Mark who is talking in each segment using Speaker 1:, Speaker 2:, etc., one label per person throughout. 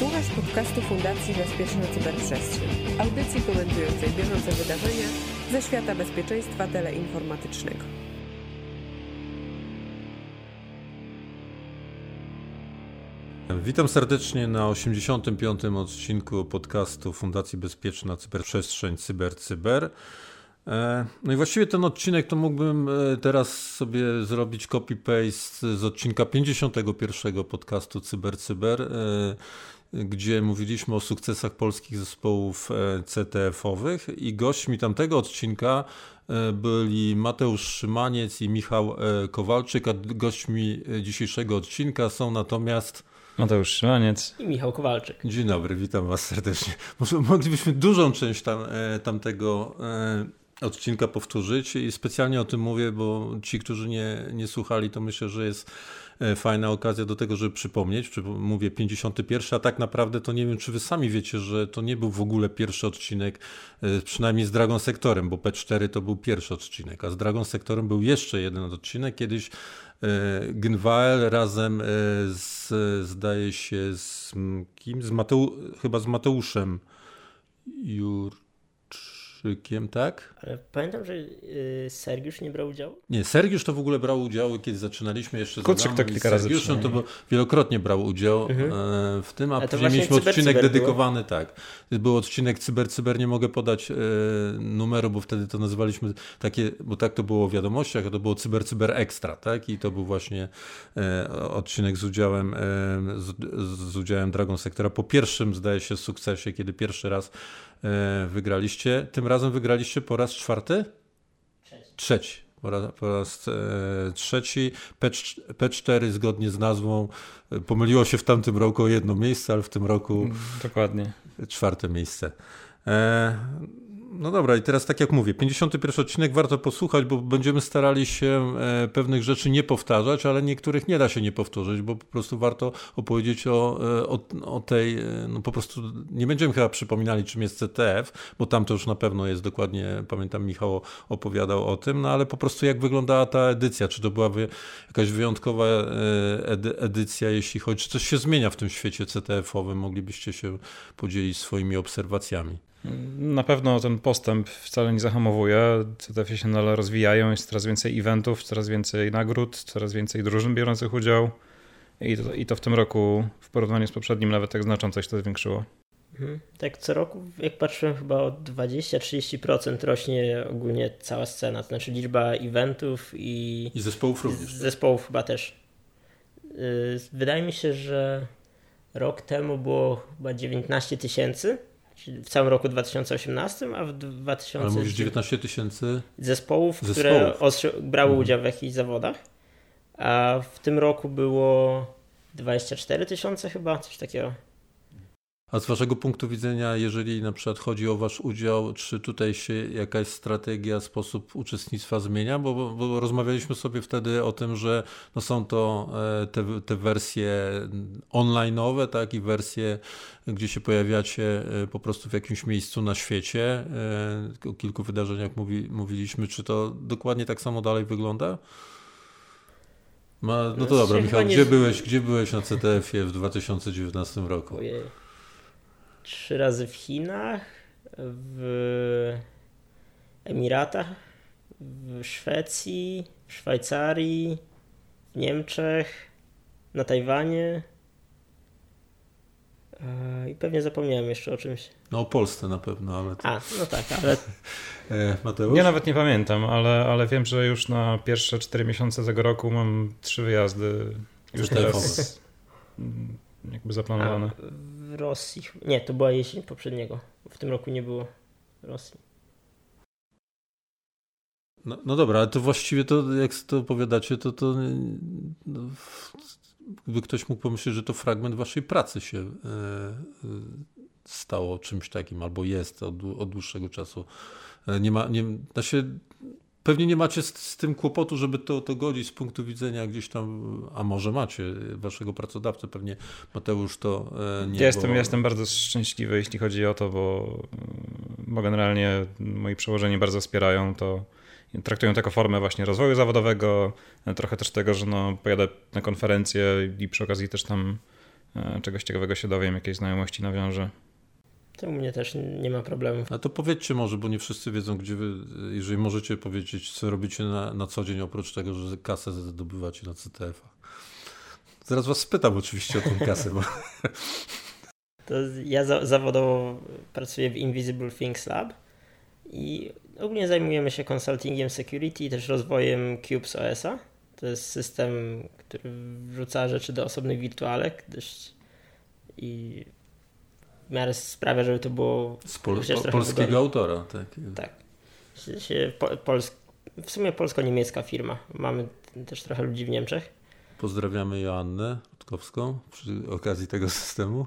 Speaker 1: Słuchasz podcastu Fundacji Bezpieczna Cyberprzestrzeń, audycji komentującej bieżące wydarzenia ze świata bezpieczeństwa teleinformatycznego.
Speaker 2: Witam serdecznie na 85. odcinku podcastu Fundacji Bezpieczna Cyberprzestrzeń CyberCyber. Cyber. E, no i właściwie ten odcinek to mógłbym e, teraz sobie zrobić copy-paste z odcinka 51 podcastu CyberCyber, Cyber, gdzie mówiliśmy o sukcesach polskich zespołów e, CTF-owych i gośćmi tamtego odcinka byli Mateusz Szymaniec i Michał Kowalczyk, a gośćmi dzisiejszego odcinka są natomiast
Speaker 3: Mateusz Szymaniec
Speaker 4: i Michał Kowalczyk.
Speaker 2: Dzień dobry, witam Was serdecznie. Może moglibyśmy dużą część tam, tamtego odcinka powtórzyć i specjalnie o tym mówię, bo ci, którzy nie, nie słuchali, to myślę, że jest e, fajna okazja do tego, żeby przypomnieć. Mówię 51, a tak naprawdę to nie wiem, czy wy sami wiecie, że to nie był w ogóle pierwszy odcinek, e, przynajmniej z Dragon Sektorem, bo P4 to był pierwszy odcinek, a z Dragon Sektorem był jeszcze jeden odcinek. Kiedyś e, Gnwael razem z, zdaje się, z kim? Z Mateu, chyba z Mateuszem Krzykiem, tak?
Speaker 4: Ale pamiętam, że y, Sergiusz nie brał udziału?
Speaker 2: Nie, Sergiusz to w ogóle brał udział, kiedy zaczynaliśmy jeszcze
Speaker 3: Kucyk to kilka razy
Speaker 2: Sergiuszem to wielokrotnie brał udział mhm. E, w tym, a, a później mieliśmy cyber, odcinek cyber dedykowany, było? tak. Był odcinek Cyber Cyber, nie mogę podać e, numeru, bo wtedy to nazywaliśmy takie, bo tak to było w wiadomościach, a to było Cyber Cyber Extra, tak? I to był właśnie e, odcinek z udziałem, e, z, z udziałem Dragon Sektora po pierwszym, zdaje się, sukcesie, kiedy pierwszy raz E, wygraliście. Tym razem wygraliście po raz czwarty? Trzeci. Trzeci. Po raz, po raz e, trzeci. P, P4 zgodnie z nazwą pomyliło się w tamtym roku o jedno miejsce, ale w tym roku. Mm,
Speaker 3: dokładnie.
Speaker 2: Czwarte miejsce. E, no dobra, i teraz tak jak mówię, 51 odcinek warto posłuchać, bo będziemy starali się e, pewnych rzeczy nie powtarzać, ale niektórych nie da się nie powtórzyć, bo po prostu warto opowiedzieć o, e, o, o tej, e, no po prostu nie będziemy chyba przypominali, czym jest CTF, bo tam to już na pewno jest dokładnie, pamiętam Michał opowiadał o tym, no ale po prostu jak wyglądała ta edycja, czy to była jakaś wyjątkowa edycja, jeśli chodzi, czy coś się zmienia w tym świecie CTF-owym, moglibyście się podzielić swoimi obserwacjami.
Speaker 3: Na pewno ten postęp wcale nie zahamowuje. CTF się nadal rozwijają, jest coraz więcej eventów, coraz więcej nagród, coraz więcej drużyn biorących udział. I to, I to w tym roku w porównaniu z poprzednim nawet tak znacząco się to zwiększyło.
Speaker 4: Mhm. Tak co roku, jak patrzyłem, chyba o 20-30% rośnie ogólnie cała scena, to znaczy liczba eventów i.
Speaker 2: I zespołów również.
Speaker 4: Zespołów chyba też. Y, wydaje mi się, że rok temu było chyba 19 tysięcy w całym roku 2018, a w 2000... Ale
Speaker 2: mówisz 19 tysięcy
Speaker 4: zespołów, zespołów, które brały mhm. udział w jakichś zawodach, a w tym roku było 24 tysiące chyba, coś takiego.
Speaker 2: A z Waszego punktu widzenia, jeżeli na przykład chodzi o Wasz udział, czy tutaj się jakaś strategia, sposób uczestnictwa zmienia? Bo, bo, bo rozmawialiśmy sobie wtedy o tym, że no są to e, te, te wersje online'owe, tak, i wersje, gdzie się pojawiacie e, po prostu w jakimś miejscu na świecie. E, o kilku wydarzeniach mówi, mówiliśmy. Czy to dokładnie tak samo dalej wygląda? Ma, no to dobra, Michał, gdzie, byłeś, gdzie byłeś na CTF-ie w 2019 roku? Ojej
Speaker 4: trzy razy w Chinach, w Emiratach, w Szwecji, w Szwajcarii, w Niemczech, na Tajwanie. E, I pewnie zapomniałem jeszcze o czymś.
Speaker 2: No o Polsce na pewno, ale.
Speaker 4: To... A, no tak, ale.
Speaker 3: E, Mateusz? Ja nawet nie pamiętam, ale, ale wiem, że już na pierwsze cztery miesiące tego roku mam trzy wyjazdy. Już teraz jakby zaplanowane. A
Speaker 4: w Rosji. Nie, to była jesień poprzedniego. W tym roku nie było Rosji.
Speaker 2: No, no dobra, ale to właściwie to, jak to opowiadacie, to, to no, by ktoś mógł pomyśleć, że to fragment waszej pracy się e, e, stało czymś takim, albo jest od, od dłuższego czasu. E, nie ma, nie, znaczy, Pewnie nie macie z, z, tym kłopotu, żeby to, to godzić z punktu widzenia gdzieś tam, a może macie waszego pracodawcę, pewnie Mateusz to e, nie.
Speaker 3: Ja jestem, jestem bardzo szczęśliwy, jeśli chodzi o to, bo, bo generalnie moi przełożeni bardzo wspierają to. Traktują to jako formę właśnie rozwoju zawodowego, trochę też tego, że no, pojadę na konferencję i przy okazji też tam e, czegoś ciekawego się dowiem, jakiejś znajomości nawiążę.
Speaker 4: To u mnie też nie ma problemu.
Speaker 2: A to powiedzcie może, bo nie wszyscy wiedzą, gdzie wy, jeżeli możecie powiedzieć, co robicie na, na co dzień, oprócz tego, że kasę zdobywacie na CTF-ach. Zaraz was spytam oczywiście o tę kasę, bo...
Speaker 4: To ja za, zawodowo pracuję w Invisible Things Lab i ogólnie zajmujemy się consultingiem security i też rozwojem Cubes OS-a. To jest system, który wrzuca rzeczy do osobnych wirtualek dość i w miarę sprawia, żeby to było
Speaker 2: Z pol po, polskiego
Speaker 4: wygodnie.
Speaker 2: autora. Tak.
Speaker 4: Tak. Się, się, po, pols w sumie polsko-niemiecka firma. Mamy też trochę ludzi w Niemczech.
Speaker 2: Pozdrawiamy Joannę Rutkowską przy okazji tego systemu.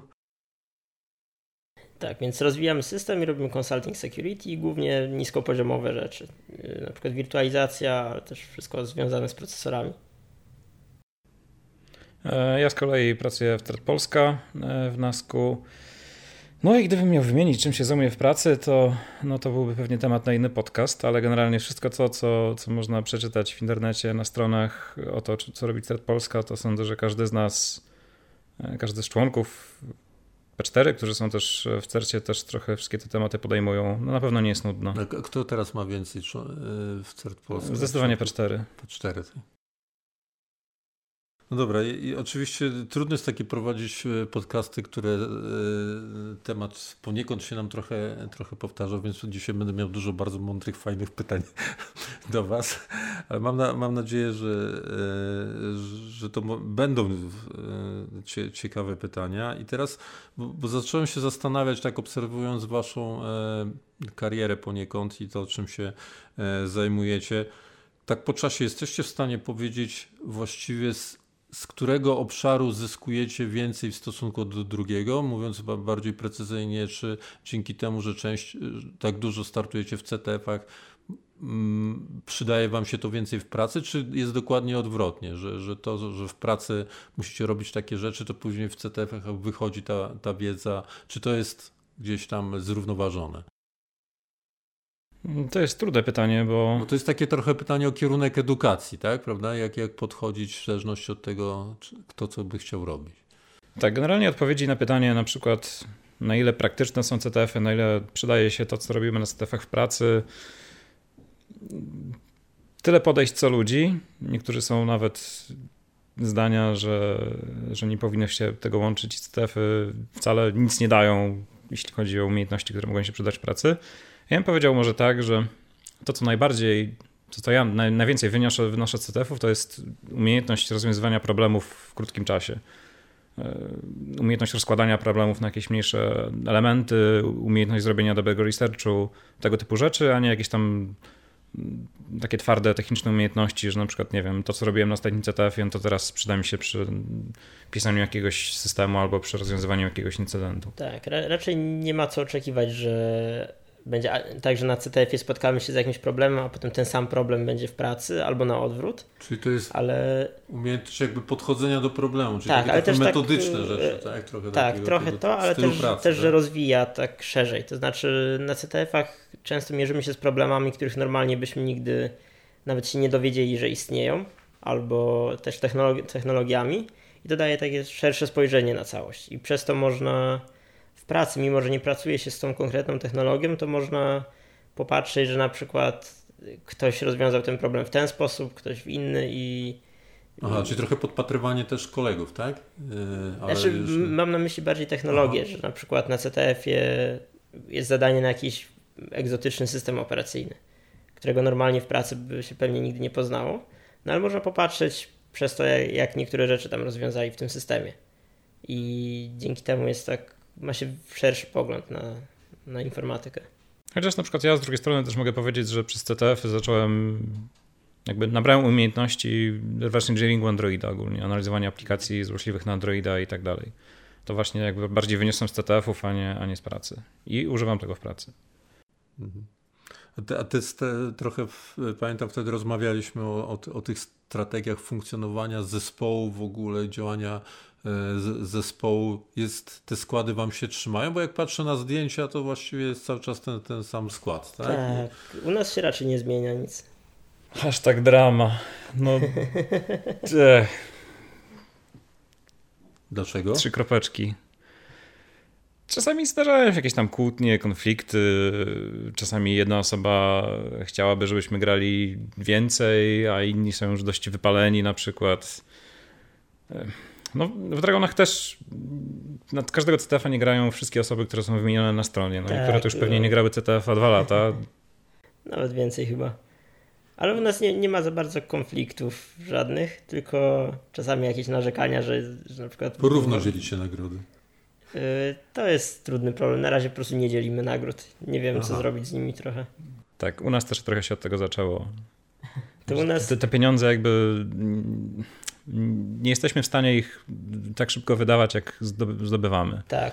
Speaker 4: Tak, więc rozwijamy system i robimy consulting security i głównie niskopoziomowe rzeczy. Yy, Na przykład wirtualizacja, ale też wszystko związane z procesorami.
Speaker 3: E, Ja z kolei pracuję w Thread Polska e, w NASKU. No i gdybym miał wymienić, czym się zajmuję w pracy, to, no to byłby pewnie temat na inny podcast, ale generalnie wszystko to, co, co można przeczytać w internecie, na stronach o to, co robi Thread Polska, to sądzę, że każdy z nas, e, każdy z członków P4, którzy są też w CERCie, też trochę wszystkie te tematy podejmują. No na pewno nie jest nudno.
Speaker 2: A Kto teraz ma więcej y, w CERT Polsce?
Speaker 3: Zdecydowanie P4.
Speaker 2: P4. No dobra, i, i oczywiście trudno jest takie prowadzić e, podcasty, które e, temat poniekąd się nam trochę, trochę powtarza, więc dzisiaj będę miał dużo bardzo mądrych, fajnych pytań do Was. Ale mam, na, mam nadzieję, że, e, że to będą cie, ciekawe pytania. I teraz, bo, bo zacząłem się zastanawiać, tak obserwując Waszą karierę poniekąd i to, czym się zajmujecie. Tak po czasie jesteście w stanie powiedzieć właściwie z, z którego obszaru zyskujecie więcej w stosunku do drugiego, mówiąc chyba bardziej precyzyjnie, czy dzięki temu, że część, y, tak dużo startujecie w CTF-ach, mm, przydaje wam się to więcej w pracy, czy jest dokładnie odwrotnie, że, że to, że w pracy musicie robić takie rzeczy, to później w CTF-ach wychodzi ta, ta wiedza, czy to jest gdzieś tam zrównoważone?
Speaker 3: To jest trudne pytanie, bo
Speaker 2: Bo to jest takie trochę pytanie o kierunek edukacji, tak? Prawda? Jak, jak podchodzić w zależności od tego, kto co by chciał robić.
Speaker 3: Tak, generalnie odpowiedzi na pytanie na przykład na ile praktyczne są CTF-y, na ile przydaje się to, co robimy na CTF-ach w pracy. Tyle podejść co ludzi. Niektórzy są nawet zdania, że, że nie powinno się tego łączyć. CTF-y wcale nic nie dają, jeśli chodzi o umiejętności, które mogą się przydać w pracy. Ja bym powiedział może tak, że to, co najbardziej, to co ja naj, najwięcej wynoszę, wynoszę z CTF-ów, to jest umiejętność rozwiązywania problemów w krótkim czasie e, umiejętność rozkładania problemów na jakieś mniejsze elementy, umiejętność zrobienia dobrego researchu, tego typu rzeczy, a nie jakieś tam mm, takie twarde techniczne umiejętności, że na przykład, nie wiem, to co robiłem na ostatnim CTF-ie, to teraz przyda mi się przy pisaniu jakiegoś systemu albo przy rozwiązywaniu jakiegoś incydentu.
Speaker 4: Tak, ra raczej nie ma co oczekiwać, że będzie tak, że na CTF-ie spotkamy się z jakimś problemem, a potem ten sam problem będzie w pracy, albo na odwrót,
Speaker 2: Czyli to jest
Speaker 4: ale
Speaker 2: umiejętność jakby podchodzenia do problemu, czyli
Speaker 4: Tak,
Speaker 2: takie
Speaker 4: ale też tak,
Speaker 2: metodyczne
Speaker 4: e,
Speaker 2: rzeczy, tak? Trochę
Speaker 4: tak, trochę to, ale też,
Speaker 2: pracy,
Speaker 4: też
Speaker 2: tak?
Speaker 4: że rozwija tak szerzej. To znaczy na CTF-ach często mierzymy się z problemami, których normalnie byśmy nigdy nawet się nie dowiedzieli, że istnieją, albo też technologi technologiami i to daje takie szersze spojrzenie na całość. I przez to można w pracy, mimo że nie pracuje się z tą konkretną technologią, to można popatrzeć, że na przykład ktoś rozwiązał ten problem w ten sposób, ktoś w inny i
Speaker 2: Aha, czyli trochę podpatrywanie też kolegów, tak? Yy, ale
Speaker 4: Znaczy,
Speaker 2: już...
Speaker 4: mam na myśli bardziej technologię,
Speaker 2: Aha.
Speaker 4: że na przykład na CTF-ie jest zadanie na jakiś egzotyczny system operacyjny, którego normalnie w pracy by się pewnie nigdy nie poznało, no ale można popatrzeć przez to, jak niektóre rzeczy tam rozwiązali w tym systemie. I dzięki temu jest tak, ma się szerszy pogląd na, na informatykę.
Speaker 3: Chociaż na przykład ja z drugiej strony też mogę powiedzieć, że przez CTF zacząłem, jakby nabrałem umiejętności reverse engineeringu Androida ogólnie, analizowania aplikacji złośliwych na Androida i tak dalej. To właśnie jakby bardziej wyniosłem z CTF-ów, a nie, a nie z pracy. I używam tego w pracy.
Speaker 2: Mhm. A ty, a ty ste, trochę, w, pamiętam wtedy rozmawialiśmy o, o, o tych strategiach funkcjonowania zespołu w ogóle, działania z, zespołu. Jest, te składy wam się trzymają? Bo jak patrzę na zdjęcia, to właściwie jest cały czas ten, ten sam skład, tak?
Speaker 4: Tak, u nas się raczej nie zmienia nic.
Speaker 3: Hashtag drama. No, ech.
Speaker 2: Dlaczego?
Speaker 3: Trzy kropeczki. Czasami zdarzają się jakieś tam kłótnie, konflikty. Czasami jedna osoba chciałaby, żebyśmy grali więcej, a inni są już dość wypaleni na przykład. No, w Dragonach też nad każdego CTF-a nie grają wszystkie osoby, które są wymienione na stronie. No, tak, niektóre to już pewnie nie grały CTF-a dwa lata.
Speaker 4: Nawet więcej chyba. Ale u nas nie, nie ma za bardzo konfliktów żadnych, tylko czasami jakieś narzekania, że, że na przykład...
Speaker 2: Porówno dzielicie nagrody.
Speaker 4: Yy, to jest trudny problem. Na razie po prostu nie dzielimy nagród. Nie wiem, Aha. co zrobić z nimi trochę.
Speaker 3: Tak, u nas też trochę się od tego zaczęło. To u nas... te, te pieniądze jakby nie jesteśmy w stanie ich tak szybko wydawać, jak zdobywamy.
Speaker 4: Tak.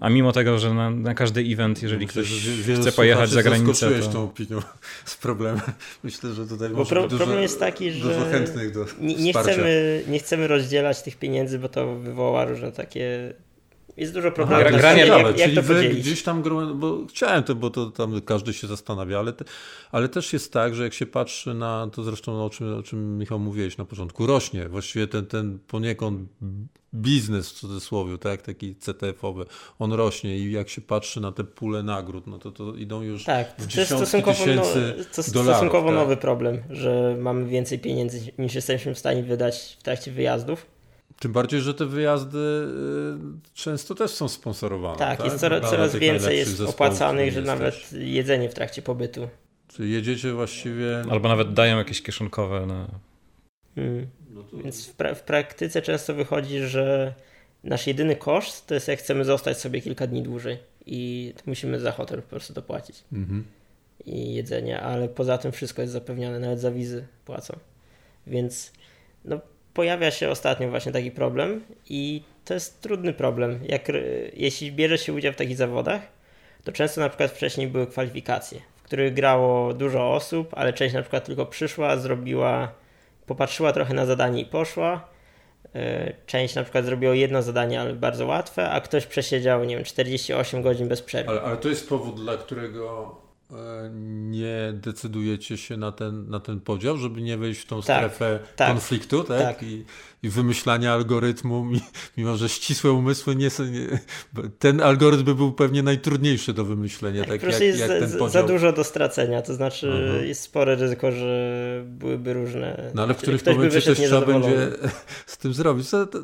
Speaker 3: A mimo tego, że na, na każdy event, jeżeli Myślę, ktoś chce pojechać za granicę.
Speaker 2: To... tą opinią z problemem. Myślę, że tutaj
Speaker 4: bo pro, dużo, problem jest taki, że
Speaker 2: chętnych do
Speaker 4: nie, nie chcemy, nie chcemy rozdzielać tych pieniędzy, bo to wywoła różne takie jest dużo problemów.
Speaker 2: Aha, granie, jak, jak czyli to wy gdzieś tam, bo chciałem to, bo to tam każdy się zastanawia, ale, te, ale też jest tak, że jak się patrzy na to zresztą o czym, o czym Michał mówiłeś na początku, rośnie właściwie ten, ten poniekąd biznes w cudzysłowie, tak, taki CTF-owy, on rośnie i jak się patrzy na te pule nagród, no to, to idą już
Speaker 4: tak,
Speaker 2: w to jest stosunkowo, no, to
Speaker 4: stosunkowo
Speaker 2: tak.
Speaker 4: nowy problem, że mamy więcej pieniędzy niż jesteśmy w stanie wydać w trakcie wyjazdów.
Speaker 2: Tym bardziej, że te wyjazdy y, często też są sponsorowane.
Speaker 4: Tak, tak? jest coraz, coraz więcej jest opłacanych, że nawet jedzenie w trakcie pobytu.
Speaker 2: Czy jedziecie właściwie.
Speaker 3: Albo nawet dają jakieś kieszonkowe. Na...
Speaker 4: Hmm. No to... Więc w, pra w praktyce często wychodzi, że nasz jedyny koszt to jest jak chcemy zostać sobie kilka dni dłużej i musimy za hotel po prostu dopłacić. Mhm. I jedzenie, ale poza tym wszystko jest zapewnione, nawet za wizy płacą. Więc no, pojawia się ostatnio właśnie taki problem i to jest trudny problem. Jak, jeśli bierze się udział w takich zawodach, to często na przykład wcześniej były kwalifikacje, w których grało dużo osób, ale część na przykład tylko przyszła, zrobiła, popatrzyła trochę na zadanie i poszła. E, część na przykład zrobiło jedno zadanie, ale bardzo łatwe, a ktoś przesiedział, nie wiem, 48 godzin bez przerwy.
Speaker 2: Ale, ale to jest powód, dla którego nie decydujecie się na ten, na ten podział, żeby nie wejść w tą tak, strefę tak, konfliktu tak? tak. I, I, wymyślania algorytmu, mimo że ścisłe umysły nie są. Nie, ten algorytm by był pewnie najtrudniejszy do wymyślenia. Tak,
Speaker 4: jak, jest jak ten podział. za dużo do stracenia, to znaczy mhm. jest spore ryzyko, że byłyby różne.
Speaker 2: No ale w którymś momencie coś trzeba będzie z tym zrobić. To, to,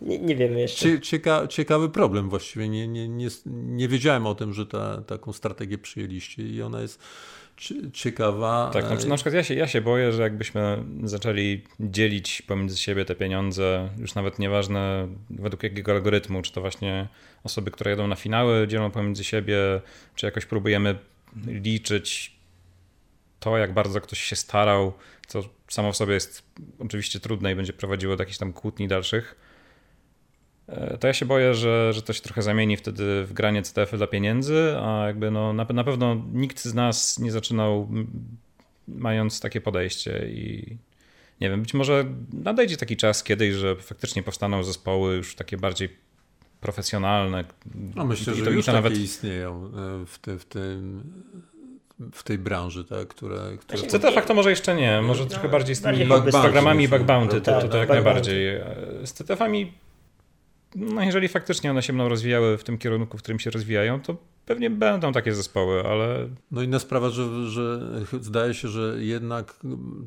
Speaker 4: nie, nie wiemy jeszcze.
Speaker 2: Cieka, ciekawy problem właściwie. Nie, nie, nie, nie wiedziałem o tym, że ta, taką strategię przyjęliście i ona jest ciekawa.
Speaker 3: Tak, na, na przykład ja się, ja się boję, że jakbyśmy zaczęli dzielić pomiędzy siebie te pieniądze, już nawet nieważne według jakiego algorytmu, czy to właśnie osoby, które jedą na finały dzielą pomiędzy siebie, czy jakoś próbujemy liczyć to, jak bardzo ktoś się starał, co samo w sobie jest oczywiście trudne i będzie prowadziło do jakichś tam kłótni dalszych to ja się boję, że, że to się trochę zamieni wtedy w granie CTF-y dla pieniędzy, a jakby no, na, na pewno nikt z nas nie zaczynał mając takie podejście i nie wiem, być może nadejdzie taki czas kiedyś, że faktycznie powstaną zespoły już takie bardziej profesjonalne.
Speaker 2: No myślę, I, że to, już takie nawet... istnieją e, w, te, w tym w tej branży, tak, które... które...
Speaker 3: CTF to może jeszcze nie, może no, trochę bardziej z tymi programami i bugbounty, to, to, to jak najbardziej. E, z CTF-ami no jeżeli faktycznie one się będą rozwijały w tym kierunku, w którym się rozwijają, to pewnie będą takie zespoły, ale...
Speaker 2: No inna sprawa, że, że zdaje się, że jednak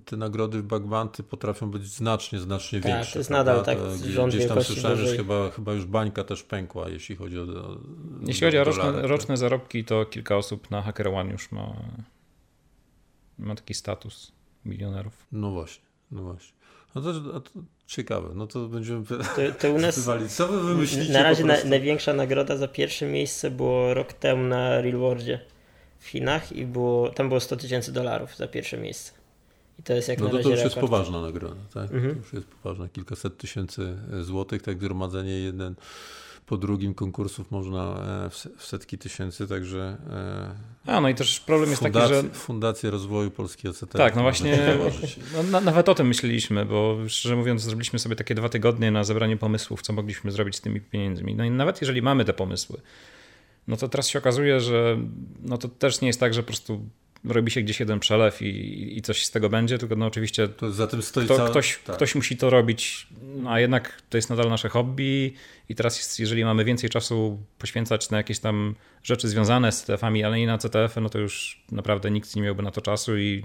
Speaker 2: te nagrody w Bagbanty potrafią być znacznie, znacznie
Speaker 4: tak,
Speaker 2: większe.
Speaker 4: to jest nadal tak rząd
Speaker 2: Gdzieś tam słyszałem, że chyba, chyba już bańka też pękła, jeśli chodzi o
Speaker 3: Jeśli chodzi o roczne, tak. roczne zarobki, to kilka osób na HackerOne już ma, ma taki status milionerów.
Speaker 2: No właśnie, no właśnie. No to, to ciekawe, no to będziemy to,
Speaker 4: to u nas
Speaker 2: Co wy wymyślicie?
Speaker 4: Na razie na, największa nagroda za pierwsze miejsce było rok temu na Real Worldzie w Chinach i było, tam było 100 tysięcy dolarów za pierwsze miejsce. I to jest jak
Speaker 2: no
Speaker 4: na
Speaker 2: to,
Speaker 4: razie
Speaker 2: to już
Speaker 4: rekord.
Speaker 2: jest poważna nagroda, tak? Mhm. To już jest poważna, kilkaset tysięcy złotych, tak gromadzenie jeden po drugim konkursów można e, w setki tysięcy, także.
Speaker 3: E, A, no i też problem jest
Speaker 2: fundacja,
Speaker 3: taki, że.
Speaker 2: Fundacja Rozwoju Polskiego CT.
Speaker 3: Tak, no właśnie. No, nawet o tym myśleliśmy, bo szczerze mówiąc, zrobiliśmy sobie takie dwa tygodnie na zebranie pomysłów, co mogliśmy zrobić z tymi pieniędzmi. No i nawet jeżeli mamy te pomysły, no to teraz się okazuje, że no to też nie jest tak, że po prostu robi się gdzieś jeden przelew i, i coś z tego będzie, tylko no oczywiście
Speaker 2: To za tym stoi
Speaker 3: kto,
Speaker 2: cała-
Speaker 3: ktoś,
Speaker 2: tak.
Speaker 3: ktoś musi to robić, no, a jednak to jest nadal nasze hobby i teraz jest, jeżeli mamy więcej czasu poświęcać na jakieś tam rzeczy związane z CTF-ami, ale nie na CTF-y, no to już naprawdę nikt nie miałby na to czasu i,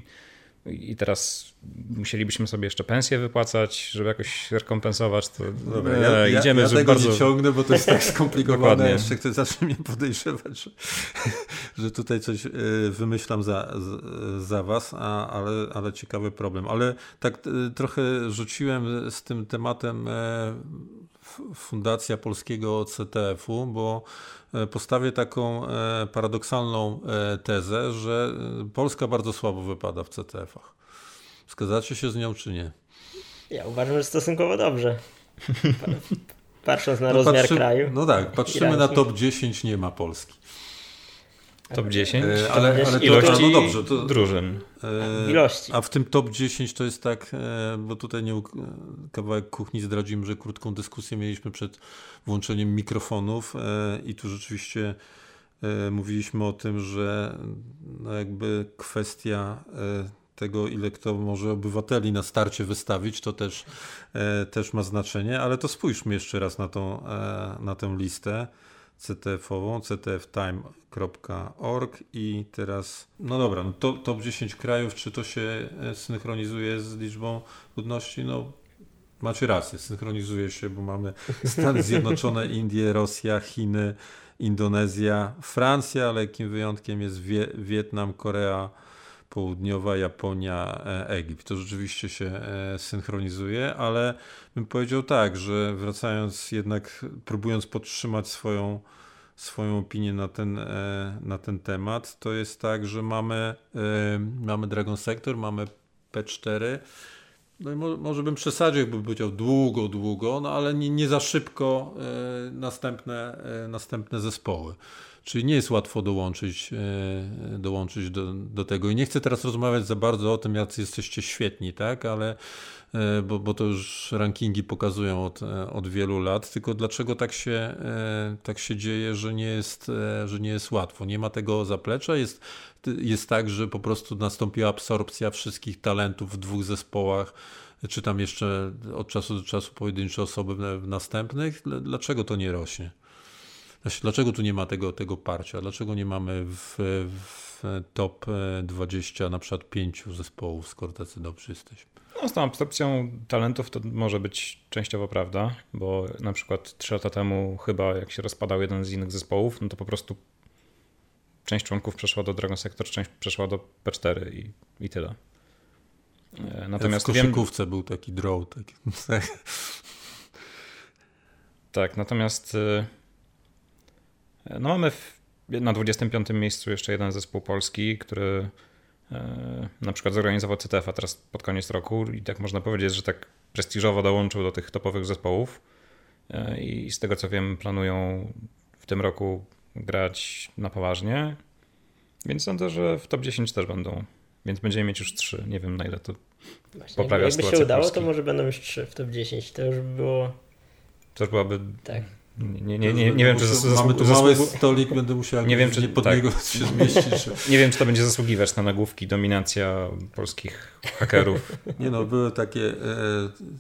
Speaker 3: i teraz musielibyśmy sobie jeszcze pensję wypłacać, żeby jakoś rekompensować to.
Speaker 2: Dobra,
Speaker 3: e,
Speaker 2: ja, ja,
Speaker 3: idziemy
Speaker 2: ja
Speaker 3: żeby
Speaker 2: tego
Speaker 3: bardzo...
Speaker 2: nie ciągnę, bo to jest tak skomplikowane. Jeszcze ktoś zacznie mnie podejrzewać, że, że tutaj coś e, wymyślam za, za was, a, ale, ale ciekawy problem. Ale tak e, trochę rzuciłem z tym tematem e, Fundacja Polskiego CTF-u, bo postawię taką e, paradoksalną e, tezę, że e, Polska bardzo słabo wypada w CTF-ach. Zgadzacie się z nią, czy nie?
Speaker 4: Ja uważam, że stosunkowo dobrze. Pa- Patrząc na
Speaker 2: No
Speaker 4: rozmiar
Speaker 2: patrzy-
Speaker 4: kraju.
Speaker 2: No tak, patrzymy na top 10, nie ma Polski.
Speaker 3: Top 10?
Speaker 2: E, ale, ale to,
Speaker 3: Ilości
Speaker 2: no dobrze, to,
Speaker 3: drużyn.
Speaker 2: e,
Speaker 4: ilości.
Speaker 2: A w tym top 10 to jest tak, e, bo tutaj nie, uk- e, kawałek kuchni zdradzimy, że krótką dyskusję mieliśmy przed włączeniem mikrofonów e, i tu rzeczywiście e, mówiliśmy o tym, że no jakby kwestia e, tego, ile kto może obywateli na starcie wystawić, to też, e, też ma znaczenie, ale to spójrzmy jeszcze raz na, tą, e, na tę listę. CTF-ową, ctftime.org i teraz, no dobra, no to, top 10 krajów, czy to się e, synchronizuje z liczbą ludności? No macie rację, synchronizuje się, bo mamy Stany Zjednoczone, Indie, Rosja, Chiny, Indonezja, Francja, ale jakim wyjątkiem jest Wie Wietnam, Korea Południowa, Japonia, e, Egipt. To rzeczywiście się e, synchronizuje, ale bym powiedział tak, że wracając jednak, próbując podtrzymać swoją, swoją opinię na ten, e, na ten temat, to jest tak, że mamy, mamy Dragon Sector, mamy P4, no i mo, może bym przesadził, jakbym powiedział długo, długo, no ale nie, nie za szybko następne, następne zespoły. Czyli nie jest łatwo dołączyć, e, dołączyć do, do tego. I nie chcę teraz rozmawiać za bardzo o tym, jacy jesteście świetni, tak? Ale e, bo, bo to już rankingi pokazują od, e, od wielu lat, tylko dlaczego tak się, tak się dzieje, że nie, jest, że nie jest łatwo. Nie ma tego zaplecza, jest, jest tak, że po prostu nastąpiła absorpcja wszystkich talentów w dwóch zespołach, czy tam jeszcze od czasu do czasu pojedyncze osoby w- następnych. Dl- Dlaczego to nie rośnie? Znaczy, Dlaczego tu nie ma tego, tego parcia? Dlaczego nie mamy w, w top e, 20 na przykład pięciu zespołów, skoro tacy dobrzy jesteśmy?
Speaker 3: No, z tą absorpcją talentów to może być częściowo prawda, bo na przykład 3 lata temu chyba jak się rozpadał jeden z innych zespołów, no to po prostu część członków przeszła do Dragon Sector, część przeszła do P4 i, i tyle. E, Natomiast
Speaker 2: w
Speaker 3: wiem,
Speaker 2: koszykówce był taki draw. Taki,
Speaker 3: tak, natomiast y, no mamy w, na 25 miejscu jeszcze jeden zespół polski, który e, na przykład zorganizował CTF-a teraz pod koniec roku i tak można powiedzieć, że tak prestiżowo dołączył do tych topowych zespołów E, i z tego co wiem planują w tym roku grać na poważnie, więc sądzę, że w top 10 też będą, więc będziemy mieć już trzy. Nie wiem na ile to
Speaker 4: Właśnie,
Speaker 3: poprawia
Speaker 4: jakby się
Speaker 3: sytuację
Speaker 4: udało,
Speaker 3: Polski.
Speaker 4: to może będą już trzy w top 10. To już by było
Speaker 3: też byłaby...
Speaker 4: tak.
Speaker 3: Nie, nie, nie, nie wiem, czy
Speaker 2: Mamy tu mały stolik, będę musiał
Speaker 3: Nie wiem, czy-
Speaker 2: pod
Speaker 3: tak.
Speaker 2: niego się zmieścić. Czy...
Speaker 3: Nie wiem, czy to będzie zasługiwać na nagłówki dominacja polskich hakerów.
Speaker 2: Nie no, były takie, e,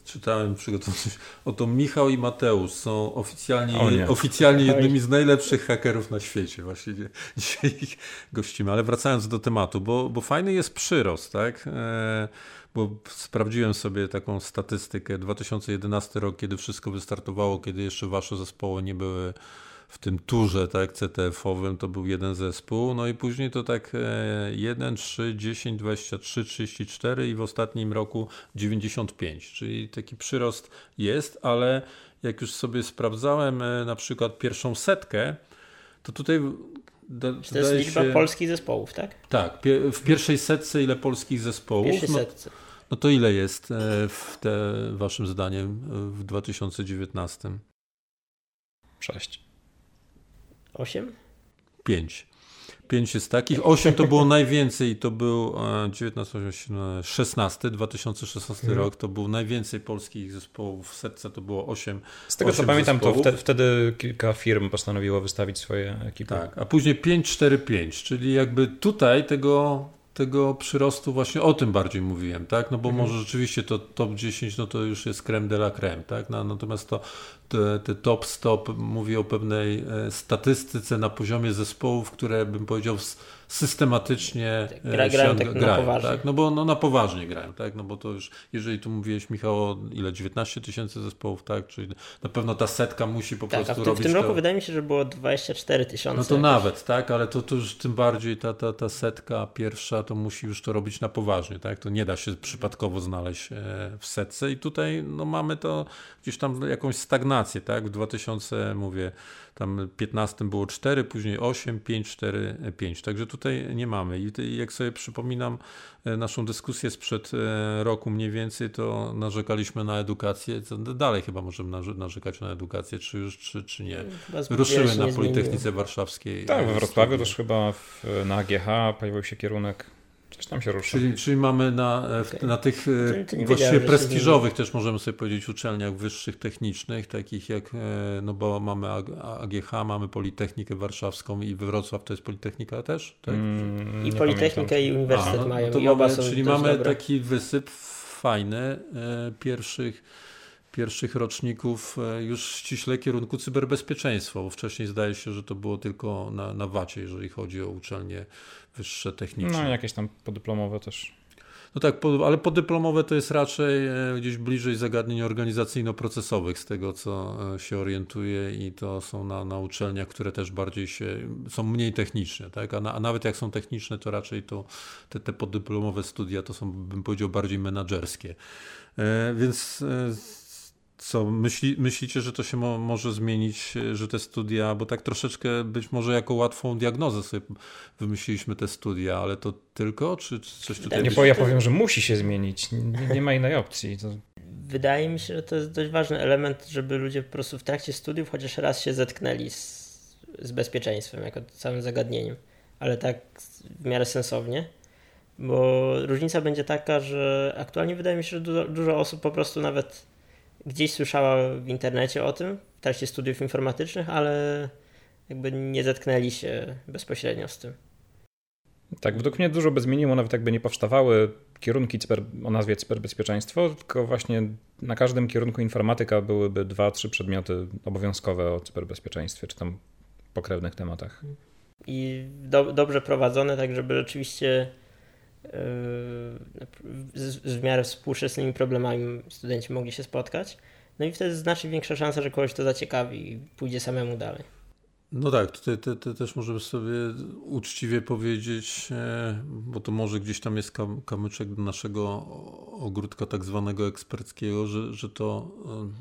Speaker 2: czytałem, przygotowując się, oto Michał i Mateusz są oficjalnie, oficjalnie jednymi z najlepszych hakerów na świecie. Właśnie dzisiaj ich gościmy. Ale wracając do tematu, bo, bo fajny jest przyrost, tak? Bo sprawdziłem sobie taką statystykę. 2011 rok, kiedy wszystko wystartowało, kiedy jeszcze wasze zespoły nie były w tym turze tak, CTF-owym to był jeden zespół, no i później to tak e, 1, 3, 10, 23, 34 i w ostatnim roku 95, czyli taki przyrost jest, ale jak już sobie sprawdzałem e, na przykład pierwszą setkę, to tutaj da,
Speaker 4: To jest liczba
Speaker 2: się,
Speaker 4: polskich zespołów, tak?
Speaker 2: Tak, w pierwszej setce ile polskich
Speaker 4: W
Speaker 2: zespołów?
Speaker 4: pierwszej
Speaker 2: No,
Speaker 4: setce.
Speaker 2: no to ile jest e, w te, waszym zdaniem e, w 2019?
Speaker 3: Sześć.
Speaker 4: Osiem?
Speaker 2: Pięć. Pięć jest takich. Osiem to było najwięcej. To był e, 19, 18, 16, 2016
Speaker 3: Mhm.
Speaker 2: rok. To był najwięcej polskich zespołów. W setce to było osiem.
Speaker 3: Z tego co
Speaker 2: Osiem
Speaker 3: pamiętam, to
Speaker 2: zespołów.
Speaker 3: wte, wtedy kilka firm postanowiło wystawić swoje ekipy.
Speaker 2: Tak. A później 5, 4, 5. Czyli jakby tutaj tego tego przyrostu właśnie o tym bardziej mówiłem, tak? No bo
Speaker 4: Mhm.
Speaker 2: może rzeczywiście to top 10 no to już jest creme de la creme, tak? No, natomiast to te, te top stop mówi o pewnej e, statystyce na poziomie zespołów, które bym powiedział s- systematycznie e,
Speaker 4: Tak, gra-
Speaker 2: się
Speaker 4: grają tak na poważnie.
Speaker 2: tak? No bo no, na poważnie grają, tak? No bo to już, jeżeli tu mówiłeś Michał o ile 19 tysięcy zespołów, tak? Czyli na pewno ta setka musi po
Speaker 4: Tak, a
Speaker 2: prostu
Speaker 4: w, tym- w
Speaker 2: robić
Speaker 4: tym roku
Speaker 2: to...
Speaker 4: wydaje mi się, że było 24 tysiące.
Speaker 2: No to
Speaker 4: jakoś.
Speaker 2: nawet, tak, ale to, to już tym bardziej ta, ta, ta setka pierwsza to musi już to robić na poważnie, tak? To nie da się przypadkowo znaleźć e, w setce i tutaj no, mamy to gdzieś tam jakąś stagnację, tak? W 2000 mówię, tam 15 było 4, później 8, 5, 4, 5. Także tutaj nie mamy. I jak sobie przypominam e, naszą dyskusję sprzed e, roku mniej więcej, to narzekaliśmy na edukację. Dalej chyba możemy narze- narzekać na edukację, czy już, czy, czy nie.
Speaker 4: Zbyt
Speaker 2: Ruszyły na. Politechnice Warszawskiej.
Speaker 3: Tak, we
Speaker 2: e,
Speaker 3: Wrocławiu
Speaker 2: studia.
Speaker 3: też chyba w, na AGH pojawił się kierunek, coś tam się ruszył.
Speaker 2: Czyli, czyli mamy na, e,
Speaker 4: Okej.
Speaker 2: na tych e,
Speaker 4: nie
Speaker 2: właściwie prestiżowych też możemy sobie powiedzieć uczelniach wyższych technicznych, takich jak, e, no bo mamy AG- AGH, mamy Politechnikę Warszawską i Wrocław to jest Politechnika też? Tak?
Speaker 3: Mm,
Speaker 4: I
Speaker 3: nie
Speaker 4: Politechnikę
Speaker 3: pamiętam.
Speaker 4: i Uniwersytet
Speaker 2: A, no,
Speaker 4: mają
Speaker 2: no to
Speaker 4: i oba
Speaker 2: mamy,
Speaker 4: są
Speaker 2: Czyli mamy
Speaker 4: dobre.
Speaker 2: taki wysyp fajny pierwszych, pierwszych roczników już ściśle kierunku cyberbezpieczeństwa, bo wcześniej zdaje się, że to było tylko na, na wacie, jeżeli chodzi o uczelnie wyższe techniczne.
Speaker 3: No jakieś tam podyplomowe też.
Speaker 2: No tak, ale podyplomowe to jest raczej e, gdzieś bliżej zagadnień organizacyjno-procesowych, z tego co e, się orientuję i to są na, na uczelniach, które też bardziej się, są mniej techniczne, tak? a, na, a nawet jak są techniczne, to raczej to te, te podyplomowe studia to są, bym powiedział, bardziej menadżerskie. E, więc co, myśli, myślicie, że to się mo, może zmienić, e, że te studia, bo tak troszeczkę być może jako łatwą diagnozę sobie wymyśliliśmy te studia, ale to tylko, czy czy coś tutaj...
Speaker 3: Nie, bo
Speaker 4: się,
Speaker 3: ja powiem, że musi się zmienić. Nie, nie ma innej opcji. To,
Speaker 4: Wydaje mi się, że to jest dość ważny element, żeby ludzie po prostu w trakcie studiów chociaż raz się zetknęli z, z bezpieczeństwem jako całym zagadnieniem, ale tak w miarę sensownie, bo różnica będzie taka, że aktualnie wydaje mi się, że dużo, dużo osób po prostu nawet gdzieś słyszała w internecie o tym w trakcie studiów informatycznych, ale jakby nie zetknęli się bezpośrednio z tym.
Speaker 3: tak, według mnie dużo by zmieniło, nawet jakby nie powstawały kierunki cyber, o nazwie cyberbezpieczeństwo, tylko właśnie na każdym kierunku informatyka byłyby dwa, trzy przedmioty obowiązkowe o cyberbezpieczeństwie, czy tam pokrewnych tematach.
Speaker 4: i do, dobrze prowadzone, tak żeby rzeczywiście z, z w miarę współczesnymi problemami studenci mogli się spotkać. No i wtedy znacznie większa szansa, że kogoś to zaciekawi i pójdzie samemu dalej.
Speaker 2: No tak, tutaj te, te też możemy sobie uczciwie powiedzieć, e, bo to może gdzieś tam jest kam, kamyczek do naszego ogródka tak zwanego eksperckiego, że, że to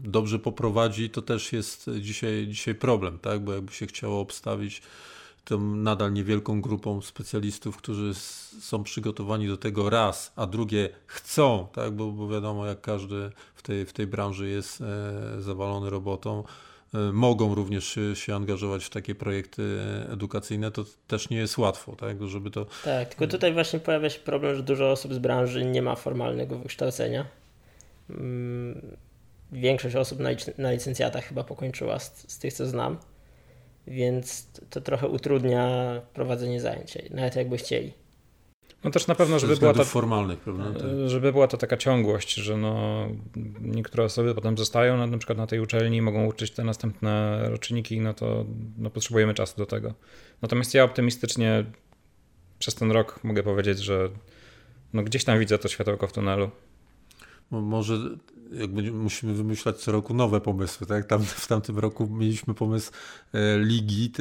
Speaker 2: e, dobrze poprowadzi, to też jest dzisiaj, dzisiaj problem, tak? Bo jakby się chciało obstawić tą nadal niewielką grupą specjalistów, którzy są przygotowani do tego raz, a drugie chcą, tak? Bo, bo wiadomo, jak każdy w tej, w tej branży jest e, zawalony robotą, e, mogą również się, się angażować w takie projekty edukacyjne, to też nie jest łatwo, tak? Żeby to
Speaker 4: Tak, tylko tutaj właśnie pojawia się problem, że dużo osób z branży nie ma formalnego wykształcenia. Mm, Większość osób na licencjatach chyba pokończyła z, z tych, co znam, więc to, to trochę utrudnia prowadzenie zajęć, nawet jakby chcieli.
Speaker 3: No też na pewno, żeby była ta,
Speaker 2: formalnych, prawda? Tak.
Speaker 3: żeby była to taka ciągłość, że no, niektóre osoby potem zostają na, na przykład na tej uczelni i mogą uczyć te następne roczniki, no to no, potrzebujemy czasu do tego. Natomiast ja optymistycznie przez ten rok mogę powiedzieć, że no, gdzieś tam widzę to światełko w tunelu.
Speaker 2: Mo- Może jak będziemy, musimy wymyślać co roku nowe pomysły, tak? Tam, w tamtym roku mieliśmy pomysł e, ligi,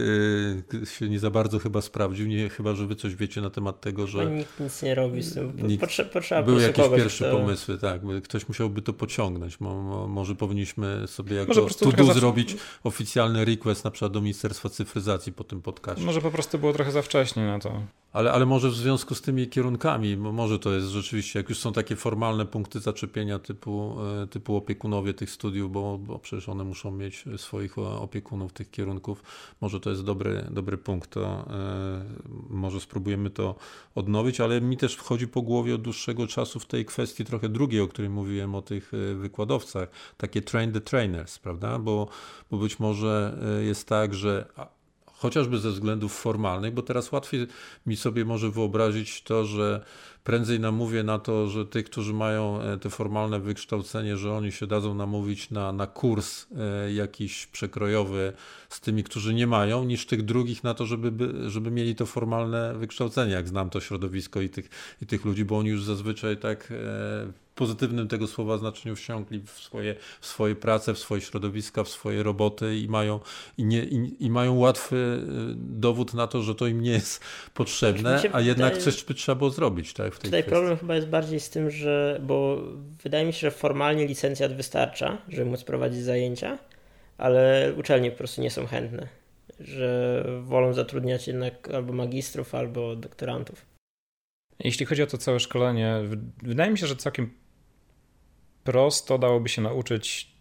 Speaker 2: e, się nie za bardzo chyba sprawdził, nie, chyba że wy coś wiecie na temat tego,
Speaker 4: Że...
Speaker 2: że
Speaker 4: Nikt nic nie robi z tym.
Speaker 2: Nikt-
Speaker 4: Potrze, potrzeba po
Speaker 2: były jakieś
Speaker 4: kogoś,
Speaker 2: pierwsze
Speaker 4: kto-
Speaker 2: pomysły, tak, ktoś musiałby to pociągnąć, mo, mo, może powinniśmy sobie jako to
Speaker 3: zawsze-
Speaker 2: zrobić oficjalny request na przykład do Ministerstwa Cyfryzacji po tym podcastie.
Speaker 3: Może po prostu było trochę za wcześnie na to.
Speaker 2: Ale, ale może w związku z tymi kierunkami, bo może to jest rzeczywiście, jak już są takie formalne punkty zaczepienia typu, e, typu opiekunowie tych studiów, bo, bo przecież one muszą mieć swoich opiekunów tych kierunków, może to jest dobry, dobry punkt, to e, może spróbujemy to odnowić, ale mi też wchodzi po głowie od dłuższego czasu w tej kwestii trochę drugiej, o której mówiłem, o tych e, wykładowcach, takie train the trainers, prawda, bo, bo być może e, jest tak, że chociażby ze względów formalnych, bo teraz łatwiej mi sobie może wyobrazić to, że prędzej namówię na to, że tych, którzy mają e, te formalne wykształcenie, że oni się dadzą namówić na, na kurs e, jakiś przekrojowy z tymi, którzy nie mają, niż tych drugich na to, żeby, żeby mieli to formalne wykształcenie, jak znam to środowisko i tych, i tych ludzi, bo oni już zazwyczaj tak e, pozytywnym tego słowa znaczeniu wsiąkli w swoje, w swoje prace, w swoje środowiska, w swoje roboty i mają, i, nie, i, i mają łatwy y, dowód na to, że to im nie jest potrzebne, a jednak wydaje, coś by trzeba było zrobić. Tak, w tej
Speaker 4: tutaj kwestii. problem chyba jest bardziej z tym, że, bo wydaje mi się, że formalnie licencjat wystarcza, żeby móc prowadzić zajęcia, ale uczelnie po prostu nie są chętne, że wolą zatrudniać jednak albo magistrów, albo doktorantów.
Speaker 3: Jeśli chodzi o to całe szkolenie, wydaje mi się, że całkiem prosto dałoby się nauczyć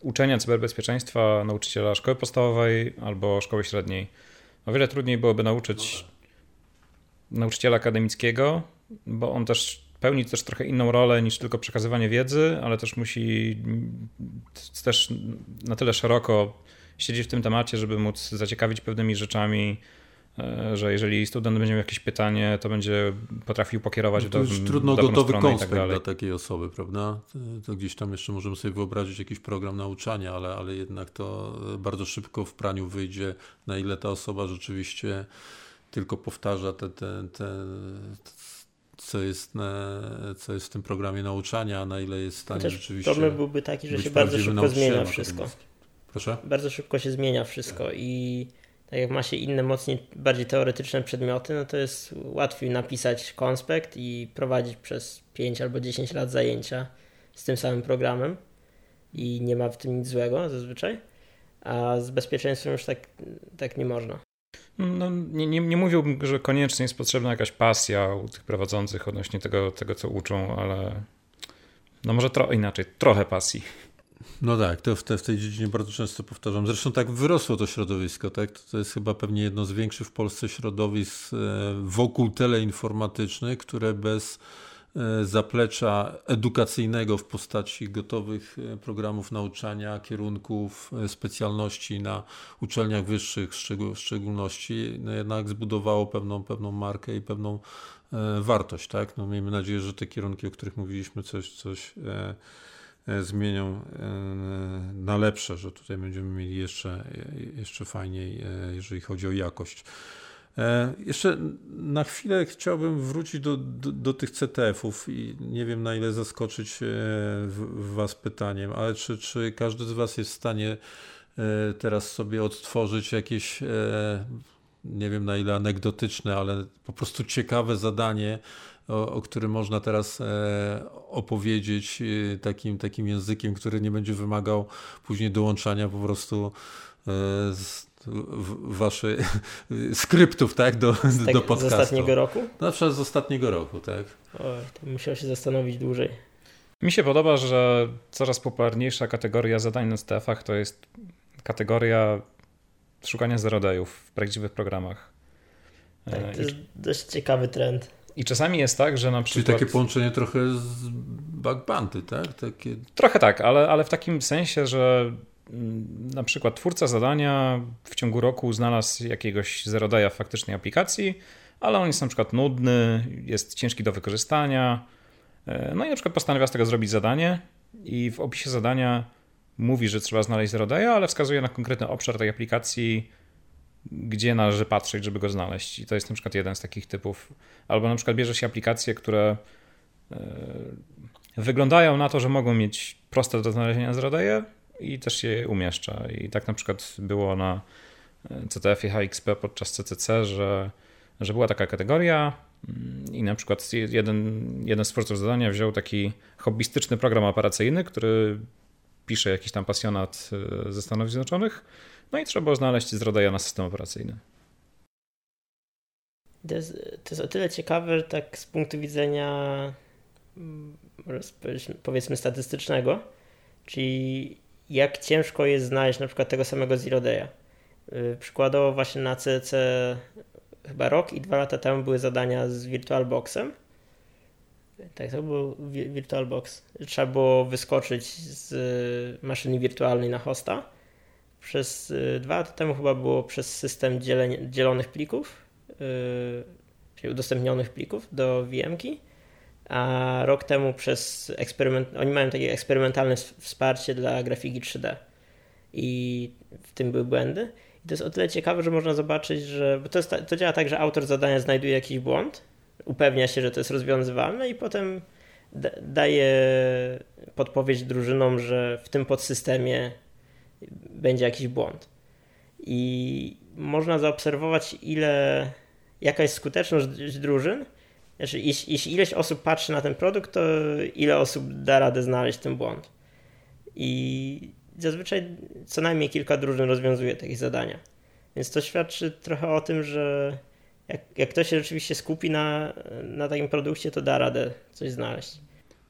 Speaker 3: uczenia cyberbezpieczeństwa nauczyciela szkoły podstawowej albo szkoły średniej. O wiele trudniej byłoby nauczyć nauczyciela akademickiego, bo on też pełni też trochę inną rolę niż tylko przekazywanie wiedzy, ale też musi też na tyle szeroko siedzieć w tym temacie, żeby móc zaciekawić pewnymi rzeczami, że jeżeli student będzie miał jakieś pytanie, to będzie potrafił pokierować
Speaker 2: no
Speaker 3: w dobrą
Speaker 2: już trudno gotowy tak konspekt tak dla takiej osoby, prawda? To gdzieś tam jeszcze możemy sobie wyobrazić jakiś program nauczania, ale, ale jednak to bardzo szybko w praniu wyjdzie, na ile ta osoba rzeczywiście tylko powtarza te, te, te, co jest, na, co jest w tym programie nauczania, a na ile jest w stanie Chociaż rzeczywiście.
Speaker 4: Problem byłby taki, że się bardzo szybko zmienia wszystko.
Speaker 2: Proszę?
Speaker 4: Bardzo szybko się zmienia wszystko i tak jak ma się inne, mocniej, bardziej teoretyczne przedmioty, no to jest łatwiej napisać konspekt i prowadzić przez 5 albo 10 lat zajęcia z tym samym programem i nie ma w tym nic złego zazwyczaj, a z bezpieczeństwem już tak, tak nie można.
Speaker 3: No, nie, nie, nie mówiłbym, że koniecznie jest potrzebna jakaś pasja u tych prowadzących odnośnie tego, tego co uczą, ale no może tro, inaczej, trochę pasji.
Speaker 2: No tak, to w, te, w tej dziedzinie bardzo często powtarzam. Zresztą tak wyrosło to środowisko, tak? To, to jest chyba pewnie jedno z większych w Polsce środowisk e, wokół teleinformatycznych, które bez e, zaplecza edukacyjnego w postaci gotowych e, programów nauczania, kierunków, specjalności na uczelniach wyższych w szczególności, no jednak zbudowało pewną, pewną markę i pewną wartość. Tak? No miejmy nadzieję, że te kierunki, o których mówiliśmy, coś, coś zmienią e, na lepsze, że tutaj będziemy mieli jeszcze, jeszcze fajniej, e, jeżeli chodzi o jakość. Jeszcze na chwilę chciałbym wrócić do, do, do tych CTF-ów i nie wiem na ile zaskoczyć Was pytaniem, ale czy, czy każdy z Was jest w stanie teraz sobie odtworzyć jakieś, nie wiem na ile anegdotyczne, ale po prostu ciekawe zadanie o, o którym można teraz e, opowiedzieć e, takim, takim językiem, który nie będzie wymagał później dołączania po prostu e, z, waszych skryptów, tak, do,
Speaker 4: z
Speaker 2: do podcastu.
Speaker 4: Z ostatniego roku?
Speaker 2: Na przykład z ostatniego roku, tak.
Speaker 4: Oj, to musiał się zastanowić dłużej.
Speaker 3: Mi się podoba, że coraz popularniejsza kategoria zadań na STF-ach to jest kategoria szukania zerodajów w prawdziwych programach.
Speaker 4: Tak, to jest dość ciekawy trend.
Speaker 3: I czasami jest tak, że na przykład...
Speaker 2: Czyli takie połączenie trochę z bug bounty, tak? Takie...
Speaker 3: Trochę tak, ale, ale w takim sensie, że mm, na przykład twórca zadania w ciągu roku znalazł jakiegoś zerodaja w faktycznej aplikacji, ale on jest na przykład nudny, jest ciężki do wykorzystania. E, no i na przykład postanawia z tego zrobić zadanie i w opisie zadania mówi, że trzeba znaleźć zerodaya, ale wskazuje na konkretny obszar tej aplikacji, gdzie należy patrzeć, żeby go znaleźć. I to jest na przykład jeden z takich typów. Albo na przykład bierze się aplikacje, które e, wyglądają na to, że mogą mieć proste do znalezienia zrodaje i też je umieszcza. I tak na przykład było na e, CTF i HXP podczas CCC, że, że była taka kategoria mm, i na przykład jeden, jeden z twórców zadania wziął taki hobbystyczny program operacyjny, który pisze jakiś tam pasjonat e, ze Stanów Zjednoczonych no i trzeba było znaleźć zrodajana na system operacyjny.
Speaker 4: To jest, to jest o tyle ciekawe, że tak z punktu widzenia mm, powiedzmy statystycznego, czyli jak ciężko jest znaleźć na przykład tego samego Zero Day'a. Y, przykładowo właśnie na CC chyba rok i dwa lata temu były zadania z VirtualBoxem. Tak, to był VirtualBox. Trzeba było wyskoczyć z maszyny wirtualnej na hosta przez y, dwa lata temu chyba było przez system dzielonych plików, yy, czyli udostępnionych plików do VM-ki, a rok temu przez eksperyment, oni mają takie eksperymentalne wsparcie dla grafiki 3D i w tym były błędy. I to jest o tyle ciekawe, że można zobaczyć, że bo to, jest, to działa tak, że autor zadania znajduje jakiś błąd, upewnia się, że to jest rozwiązywalne i potem daje podpowiedź drużynom, że w tym podsystemie będzie jakiś błąd. I można zaobserwować, ile, jaka jest skuteczność drużyn. Znaczy, jeśli, jeśli ileś osób patrzy na ten produkt, to ile osób da radę znaleźć ten błąd. I zazwyczaj co najmniej kilka drużyn rozwiązuje takie zadania. Więc to świadczy trochę o tym, że jak, jak ktoś się rzeczywiście skupi na, na takim produkcie, to da radę coś znaleźć.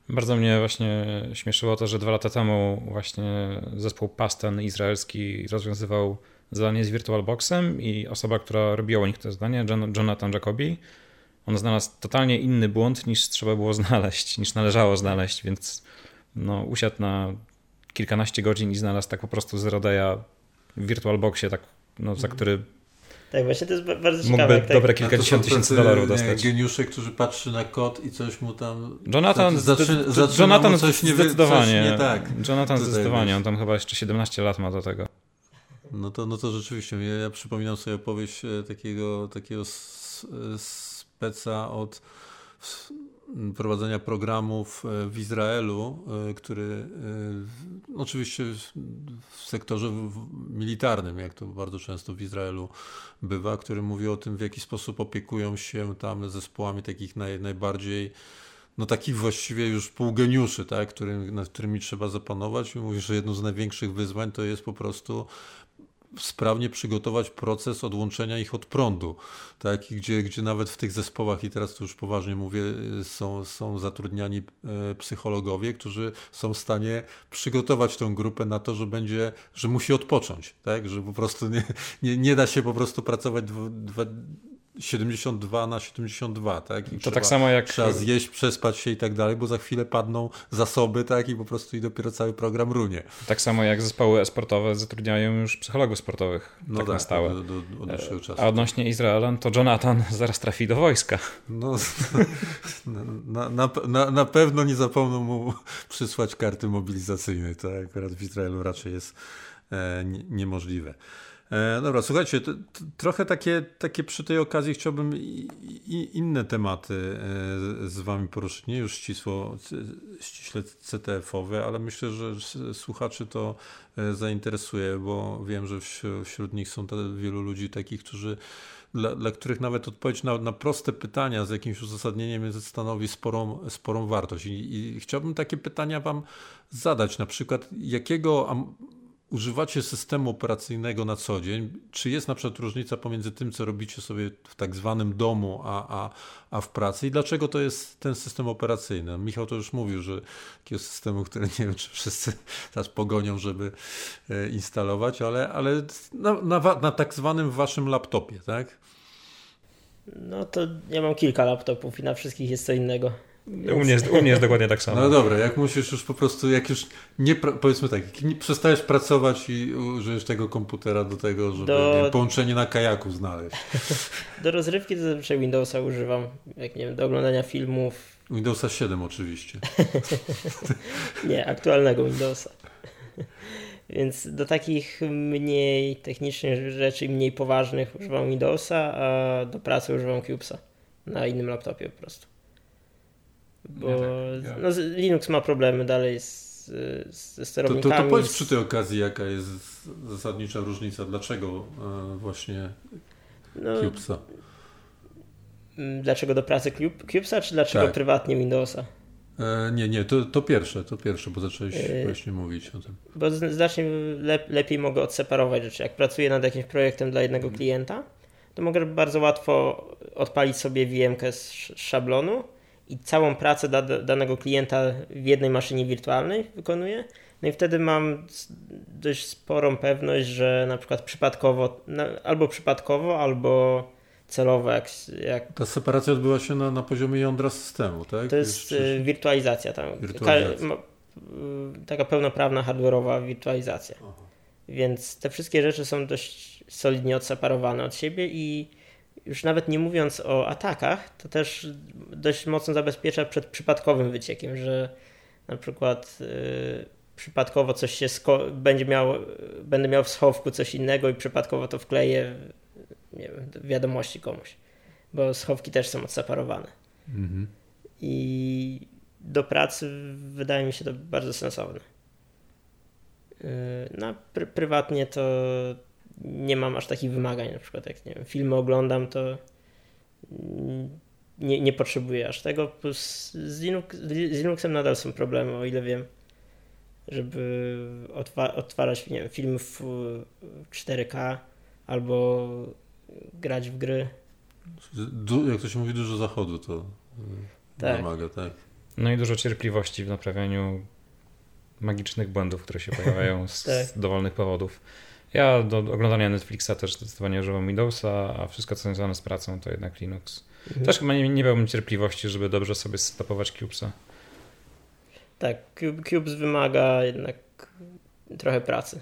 Speaker 3: Bardzo mnie właśnie śmieszyło to, że dwa lata temu właśnie zespół Pasten izraelski rozwiązywał zadanie z VirtualBoxem i osoba, która robiła u nich to zadanie, Jonathan Jacobi, on znalazł totalnie inny błąd niż trzeba było znaleźć, niż należało znaleźć, więc no, usiadł na kilkanaście godzin i znalazł tak po prostu z rodzaja w VirtualBoxie, tak, no, za który
Speaker 4: tak, właśnie to jest bardzo ciekawe.
Speaker 3: Mógłby dobre kilkadziesiąt tysięcy dolarów dostać.
Speaker 2: geniusze, którzy patrzy na kod i coś mu tam...
Speaker 3: Jonathan,
Speaker 2: zaczy, Jonathan coś nie
Speaker 3: zdecydowanie.
Speaker 2: Coś nie tak.
Speaker 3: Jonathan zdecydowanie, on tam chyba jeszcze 17 lat ma do tego.
Speaker 2: No to, no to rzeczywiście, ja, ja przypominam sobie opowieść e, takiego, takiego speca od prowadzenia programów e, w Izraelu, e, który e, oczywiście w sektorze militarnym, jak to bardzo często w Izraelu bywa, który mówi o tym, w jaki sposób opiekują się tam zespołami takich naj, najbardziej no takich właściwie już półgeniuszy, tak, którym, nad którymi trzeba zapanować. I mówi, że jedno z największych wyzwań to jest po prostu sprawnie przygotować proces odłączenia ich od prądu, tak? gdzie, gdzie nawet w tych zespołach, i teraz to już poważnie mówię, są, są zatrudniani e, psychologowie, którzy są w stanie przygotować tą grupę na to, że będzie, że musi odpocząć, tak? że po prostu nie, nie, nie da się po prostu pracować dwa, dwa 72 na 72, tak? I
Speaker 3: to
Speaker 2: trzeba,
Speaker 3: tak samo jak.
Speaker 2: Trzeba zjeść, przespać się i tak dalej, bo za chwilę padną zasoby, tak? I po prostu i dopiero cały program runie.
Speaker 3: Tak samo jak zespoły e-sportowe zatrudniają już psychologów sportowych. No tak, tak na stałe.
Speaker 2: Do, do, do dłuższego czasu.
Speaker 3: A odnośnie Izraela, to Jonathan zaraz trafi do wojska.
Speaker 2: No, na, na, na, na pewno nie zapomną mu przysłać karty mobilizacyjnej. To akurat w Izraelu raczej jest e, niemożliwe. E, dobra, słuchajcie, to, to trochę takie, takie przy tej okazji chciałbym i, i inne tematy e, z wami poruszyć. Nie już ścisło, ściśle CTF-owe, ale myślę, że słuchaczy to e, zainteresuje, bo wiem, że wśród nich są wielu ludzi takich, którzy dla, dla których nawet odpowiedź na, na proste pytania z jakimś uzasadnieniem stanowi sporą, sporą wartość. I, I chciałbym takie pytania Wam zadać. Na przykład, jakiego używacie systemu operacyjnego na co dzień, czy jest na przykład różnica pomiędzy tym, co robicie sobie w tak zwanym domu, a, a, a w pracy i dlaczego to jest ten system operacyjny? Michał to już mówił, że takiego systemu, który nie wiem, czy wszyscy teraz pogonią, żeby e, instalować, ale, ale na, na, na tak zwanym waszym laptopie, tak?
Speaker 4: No to ja mam kilka laptopów i na wszystkich jest co innego.
Speaker 3: U mnie, jest, u mnie jest dokładnie tak samo.
Speaker 2: No dobra, jak musisz już po prostu, jak już nie, powiedzmy tak, jak nie przestajesz pracować i użyjesz tego komputera do tego, żeby do... nie, połączenie na kajaku znaleźć.
Speaker 4: Do rozrywki to zazwyczaj Windowsa używam, jak nie wiem, do oglądania filmów.
Speaker 2: Windowsa 7 oczywiście.
Speaker 4: nie, aktualnego Windowsa. Więc do takich mniej technicznych rzeczy, mniej poważnych używam Windowsa, a do pracy używam Cubesa na innym laptopie po prostu. Bo ja tak, ja. No, Linux ma problemy dalej z, ze sterownikami.
Speaker 2: To, to, to powiedz przy tej okazji, jaka jest zasadnicza różnica. Dlaczego e, właśnie no, Cubesa?
Speaker 4: Mm, dlaczego do pracy Cubesa, czy dlaczego tak. prywatnie Windowsa?
Speaker 2: E, nie, nie, to, to pierwsze, to pierwsze, bo zacząłeś e, właśnie mówić o tym.
Speaker 4: Bo znacznie lep, lepiej mogę odseparować rzeczy. Jak pracuję nad jakimś projektem dla jednego mhm. klienta, to mogę bardzo łatwo odpalić sobie VM-kę z szablonu i całą pracę da, danego klienta w jednej maszynie wirtualnej wykonuję. No i wtedy mam dość sporą pewność, że na przykład przypadkowo, albo przypadkowo, albo celowo. Jak, jak...
Speaker 2: Ta separacja odbyła się na, na poziomie jądra systemu, tak?
Speaker 4: To jest Jeszcze... wirtualizacja tam. Wirtualizacja. taka pełnoprawna hardware'owa wirtualizacja. Aha. Więc te wszystkie rzeczy są dość solidnie odseparowane od siebie i już nawet nie mówiąc o atakach, to też dość mocno zabezpiecza przed przypadkowym wyciekiem, że na przykład yy, przypadkowo coś się będzie miał, będę miał w schowku coś innego i przypadkowo to wkleję nie wiem, wiadomości komuś, bo schowki też są odseparowane. Mhm. I do pracy wydaje mi się to bardzo sensowne. Yy, no, pr prywatnie to nie mam aż takich wymagań, na przykład jak nie wiem, filmy oglądam, to nie, nie potrzebuję aż tego, plus z, Linux, z Linuxem nadal są problemy, o ile wiem, żeby odtwarzać nie wiem, film w 4K albo grać w gry.
Speaker 2: Du jak to się mówi, dużo zachodu to tak. wymaga, tak.
Speaker 3: No i dużo cierpliwości w naprawianiu magicznych błędów, które się pojawiają z tak. dowolnych powodów. Ja do oglądania Netflixa też zdecydowanie używam Windowsa, a wszystko co związane z pracą to jednak Linux. Mhm. Też chyba nie, nie miałbym cierpliwości, żeby dobrze sobie stopować Cubesa.
Speaker 4: Tak, Cubes wymaga jednak trochę pracy.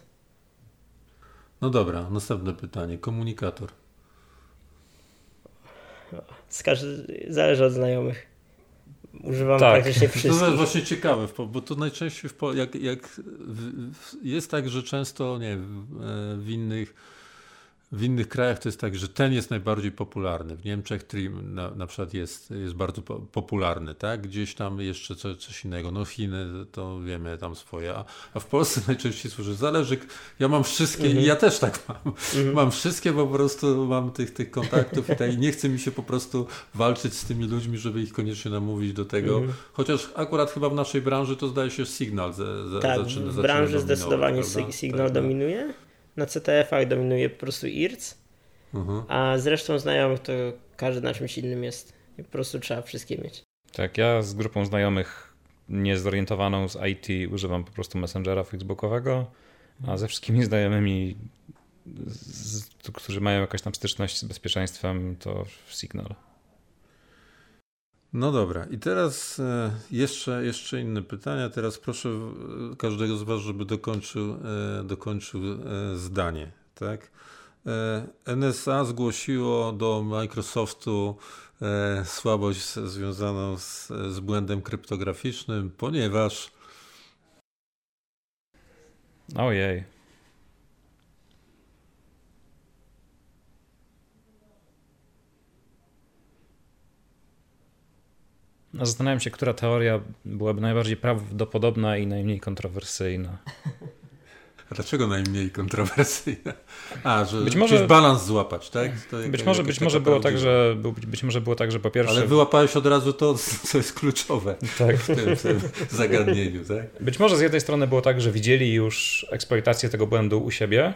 Speaker 2: No dobra, następne pytanie. Komunikator.
Speaker 4: Z każdy, zależy od znajomych. Używam tak. praktycznie wszystkich.
Speaker 2: To jest właśnie ciekawe, bo to najczęściej w, jak, jak jest tak, że często nie w innych w innych krajach to jest tak, że ten jest najbardziej popularny. W Niemczech Trim na, na przykład jest, jest bardzo po, popularny, tak? Gdzieś tam jeszcze coś, coś innego. No Chiny to wiemy tam swoje, a, a w Polsce najczęściej służy. Zależy, ja mam wszystkie mhm. i ja też tak mam. Mhm. Mam wszystkie, po prostu mam tych, tych kontaktów i, tak, i nie chce mi się po prostu walczyć z tymi ludźmi, żeby ich koniecznie namówić do tego. Mhm. Chociaż akurat chyba w naszej branży to zdaje się Signal ze, ze,
Speaker 4: tak, zaczyna, w branży zdecydowanie Signal tak, dominuje na CTF-ach dominuje po prostu IRC, mhm. a zresztą znajomych to każdy na czymś innym jest. I po prostu trzeba wszystkie mieć.
Speaker 3: Tak, ja z grupą znajomych niezorientowaną z IT używam po prostu Messengera Facebookowego, a ze wszystkimi znajomymi, z, którzy mają jakąś tam styczność z bezpieczeństwem, to Signal.
Speaker 2: No dobra, i teraz e, jeszcze, jeszcze inne pytania. Teraz proszę każdego z Was, żeby dokończył, e, dokończył e, zdanie. Tak? NSA zgłosiło do Microsoftu słabość związaną z, z błędem kryptograficznym, ponieważ.
Speaker 3: Ojej. Zastanawiam się, która teoria byłaby najbardziej prawdopodobna i najmniej kontrowersyjna.
Speaker 2: A dlaczego najmniej kontrowersyjna? A, że być może balans złapać, tak?
Speaker 3: To być może, być może było tak, że być może było tak, że po pierwsze.
Speaker 2: Ale wyłapałeś od razu to, co jest kluczowe tak. w, tym, tym zagadnieniu, tak?
Speaker 3: Być może z jednej strony było tak, że widzieli już eksploatację tego błędu u siebie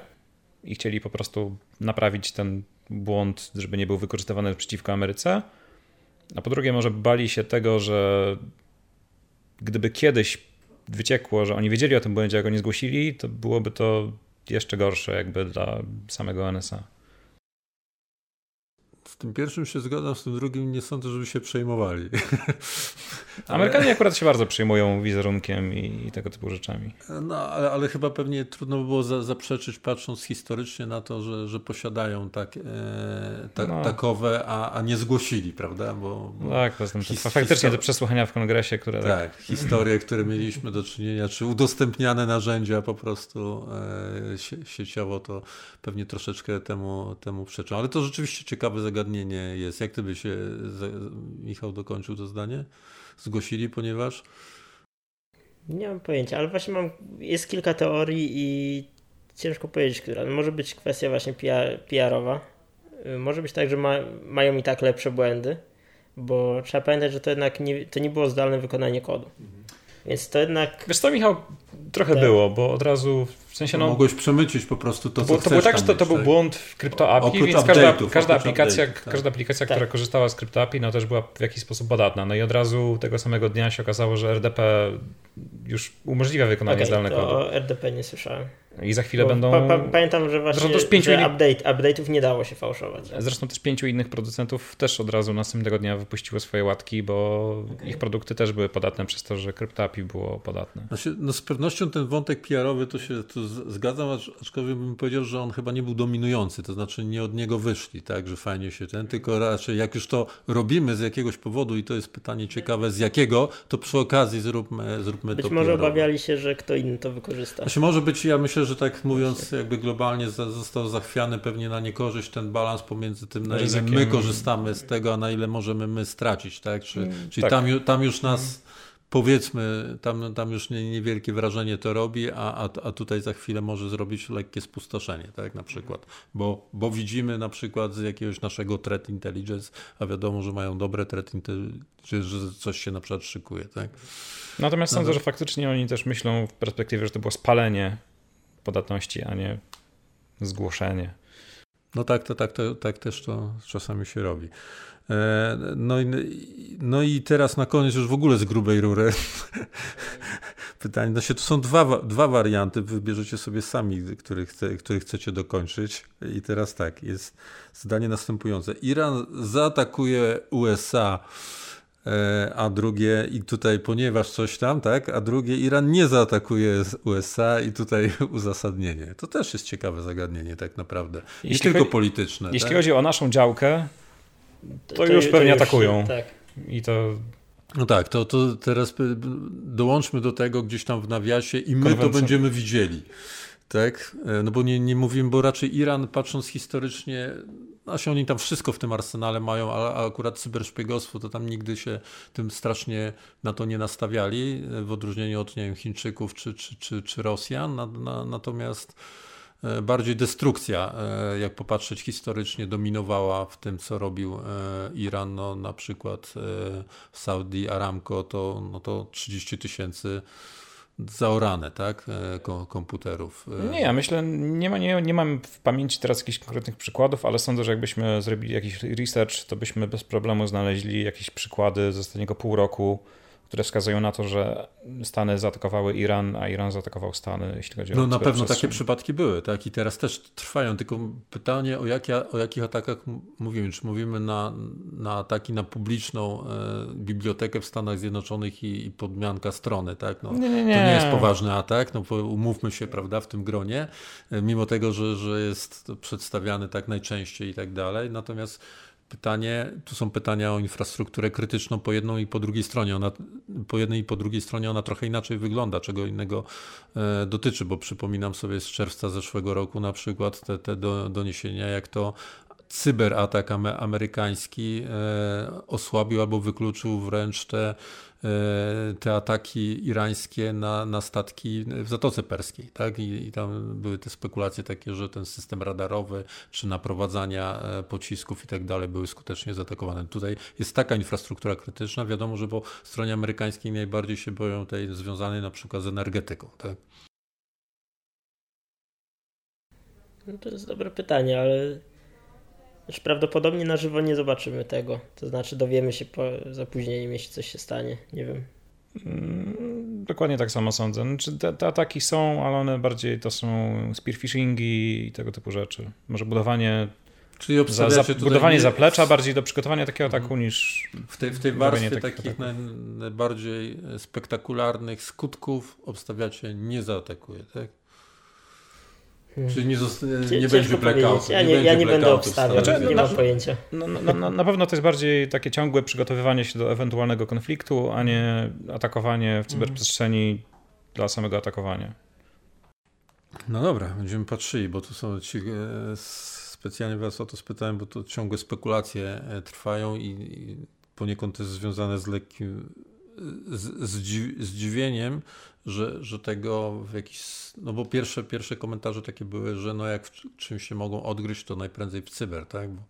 Speaker 3: i chcieli po prostu naprawić ten błąd, żeby nie był wykorzystywany przeciwko Ameryce. A po drugie, może bali się tego, że gdyby kiedyś wyciekło, że oni wiedzieli o tym błędzie, jak go nie zgłosili, to byłoby to jeszcze gorsze jakby dla samego NSA.
Speaker 2: Z tym pierwszym się zgadzam, z tym drugim nie sądzę, żeby się przejmowali.
Speaker 3: Amerykanie akurat się bardzo przejmują wizerunkiem i, i tego typu rzeczami.
Speaker 2: No, ale, ale, chyba pewnie trudno by było za, zaprzeczyć, patrząc historycznie na to, że, że posiadają tak, e, no. takowe, a, a nie zgłosili, prawda? Bo,
Speaker 3: bo tak, poza his, faktycznie te przesłuchania w kongresie, które...
Speaker 2: Tak, tak, historie, które mieliśmy do czynienia, czy udostępniane narzędzia po prostu e, sieciowo, to pewnie troszeczkę temu, temu przeczą. Ale to rzeczywiście ciekawe zagadnienie jest. Jak ty by się, Michał, dokończył to zdanie? zgłosili, ponieważ.
Speaker 4: Nie mam pojęcia, ale właśnie mam. Jest kilka teorii i ciężko powiedzieć, która. Może być kwestia właśnie PR-owa. Y, może być tak, że ma, mają i tak lepsze błędy, bo trzeba pamiętać, że to jednak nie, to nie było zdalne wykonanie kodu. Mhm. Więc to jednak.
Speaker 3: Wiesz to Michał, trochę tak. było, bo od razu w sensie no.
Speaker 2: Mogłeś przemycić po prostu to,
Speaker 3: to co To było tak, że to, to był tak? błąd w CryptoAPI, więc każda, każda aplikacja, tak. każda aplikacja tak. która korzystała z CryptoAPI, no też była w jakiś sposób podatna. No i od razu tego samego dnia się okazało, że RDP już umożliwia wykonanie okay, zdalnego kodu.
Speaker 4: O RDP nie słyszałem.
Speaker 3: I za chwilę będą.
Speaker 4: Pa, pa, pamiętam, że właśnie też pięciu że update, update'ów nie dało się fałszować.
Speaker 3: Zresztą też pięciu innych producentów też od razu następnego dnia wypuściło swoje łatki, bo okay. ich produkty też były podatne przez to, że CryptoAPI było podatne.
Speaker 2: Znaczy, no z pewnością ten wątek PR-owy to się to zgadzam, aczkolwiek bym powiedział, że on chyba nie był dominujący, to znaczy nie od niego wyszli, tak, że fajnie się ten, tylko raczej jak już to robimy z jakiegoś powodu i to jest pytanie ciekawe z jakiego, to przy okazji zróbmy, zróbmy
Speaker 4: Być
Speaker 2: to
Speaker 4: może
Speaker 2: PR-owo.
Speaker 4: obawiali się, że kto inny to wykorzysta.
Speaker 2: Znaczy może być, ja myślę, że tak mówiąc jakby globalnie został zachwiany pewnie na niekorzyść ten balans pomiędzy tym, na ile my korzystamy z tego, a na ile możemy my stracić, tak? Czy, czyli
Speaker 3: tak.
Speaker 2: Tam, tam już nas powiedzmy, tam, tam już nie, niewielkie wrażenie to robi, a, a, a tutaj za chwilę może zrobić lekkie spustoszenie, tak? Na przykład, bo, bo widzimy na przykład z jakiegoś naszego threat intelligence, a wiadomo, że mają dobre threat intelligence, że coś się na przykład szykuje, tak?
Speaker 3: Natomiast sądzę,
Speaker 2: Mhm.
Speaker 3: że faktycznie oni też myślą w perspektywie, że to było spalenie podatności, a nie zgłoszenie.
Speaker 2: No tak, to, tak, to, tak też to czasami się robi. E, No i, no i teraz na koniec już w ogóle z grubej rury pytanie. No się, to są dwa, wa- dwa warianty, wybierzecie sobie sami, który, chce, który chcecie dokończyć. I teraz tak, jest zdanie następujące. Iran zaatakuje USA, a drugie, i tutaj ponieważ coś tam, tak, a drugie Iran nie zaatakuje z USA i tutaj uzasadnienie. To też jest ciekawe zagadnienie tak naprawdę. Nie
Speaker 3: Jeśli
Speaker 2: tylko
Speaker 3: chodzi-
Speaker 2: polityczne.
Speaker 3: Jeśli
Speaker 2: tak?
Speaker 3: chodzi o naszą działkę, To już pewnie atakują.
Speaker 4: Tak.
Speaker 3: i to
Speaker 2: No tak, to, to teraz dołączmy do tego gdzieś tam w nawiasie i my to
Speaker 3: Konwencja-
Speaker 2: będziemy widzieli. Tak? E, No bo nie, nie mówimy, bo raczej Iran patrząc historycznie, znaczy oni tam wszystko w tym arsenale mają, a, akurat cyberszpiegostwo to tam nigdy się tym strasznie na to nie nastawiali, e, w odróżnieniu od nie wiem, Chińczyków czy, czy, czy, czy Rosjan. Na, na, natomiast e, bardziej destrukcja, e, jak popatrzeć historycznie, dominowała w tym, co robił Iran. No, na przykład w Saudi Aramco to, no to 30 tysięcy zaorane, tak, e, ko- komputerów. E,
Speaker 3: Nie, ja myślę, nie, ma, nie, nie mam w pamięci teraz jakichś konkretnych przykładów, ale sądzę, że jakbyśmy zrobili jakiś research, to byśmy bez problemu znaleźli jakieś przykłady z ostatniego pół roku, które wskazują na to, że Stany zaatakowały Iran, a Iran zaatakował Stany, jeśli chodzi o
Speaker 2: No na pewno takie przypadki były, tak? I teraz też trwają, tylko pytanie o, jakie, o jakich atakach mówimy? Czy mówimy na, na ataki na publiczną e, bibliotekę w Stanach Zjednoczonych i, i podmianka strony, tak? No,
Speaker 3: Nie, nie,
Speaker 2: To
Speaker 3: nie.
Speaker 2: nie jest poważny atak, no umówmy się, prawda, w tym gronie, e, mimo tego, że, że jest przedstawiany tak najczęściej i tak dalej. Natomiast pytanie, tu są pytania o infrastrukturę krytyczną po jedną i po drugiej stronie. Ona, po jednej i po drugiej stronie ona trochę inaczej wygląda, czego innego e, dotyczy, bo przypominam sobie z czerwca zeszłego roku na przykład te, te do, doniesienia, jak to cyberatak ame- amerykański e, osłabił albo wykluczył wręcz te, te ataki irańskie na, na statki w Zatoce Perskiej. Tak? I, I tam były te spekulacje takie, że ten system radarowy czy naprowadzania e, pocisków i tak dalej były skutecznie zaatakowane. Tutaj jest taka infrastruktura krytyczna, wiadomo, że po stronie amerykańskiej najbardziej się boją tej związanej na przykład z energetyką. Tak?
Speaker 4: No to jest dobre pytanie, ale znaczy prawdopodobnie na żywo nie zobaczymy tego. To znaczy dowiemy się po zapóźnieniem, jeśli coś się stanie. Nie wiem.
Speaker 3: Mm, Dokładnie tak samo sądzę. Znaczy, te, te ataki są, ale one bardziej to są spearfishingi i tego typu rzeczy. Może budowanie,
Speaker 2: Czyli
Speaker 3: za, za, budowanie
Speaker 2: nie-
Speaker 3: zaplecza bardziej do przygotowania takiego ataku niż
Speaker 2: W tej, w tej warstwie
Speaker 3: takich
Speaker 2: takich naj, najbardziej spektakularnych skutków obstawiacie nie zaatakuje, tak? Czyli nie, nie będzie blackoutu.
Speaker 4: powiedzieć. Ja nie, ja nie będę obstawiał,
Speaker 3: Znaczy,
Speaker 4: nie
Speaker 3: no,
Speaker 4: mam
Speaker 3: na-
Speaker 4: pojęcia.
Speaker 3: No, no, no, na pewno to jest bardziej takie ciągłe przygotowywanie się do ewentualnego konfliktu, a nie atakowanie w cyberprzestrzeni dla samego atakowania.
Speaker 2: No dobra, będziemy patrzyli, bo tu są ci, e, specjalnie was o to spytałem, bo to ciągłe spekulacje e, trwają i, i poniekąd to jest związane z lekkim z, zdzi, zdziwieniem, że, że tego w jakiś, no bo pierwsze, pierwsze komentarze takie były, że no jak w czymś się mogą odgryźć, to najprędzej w cyber, tak, bo,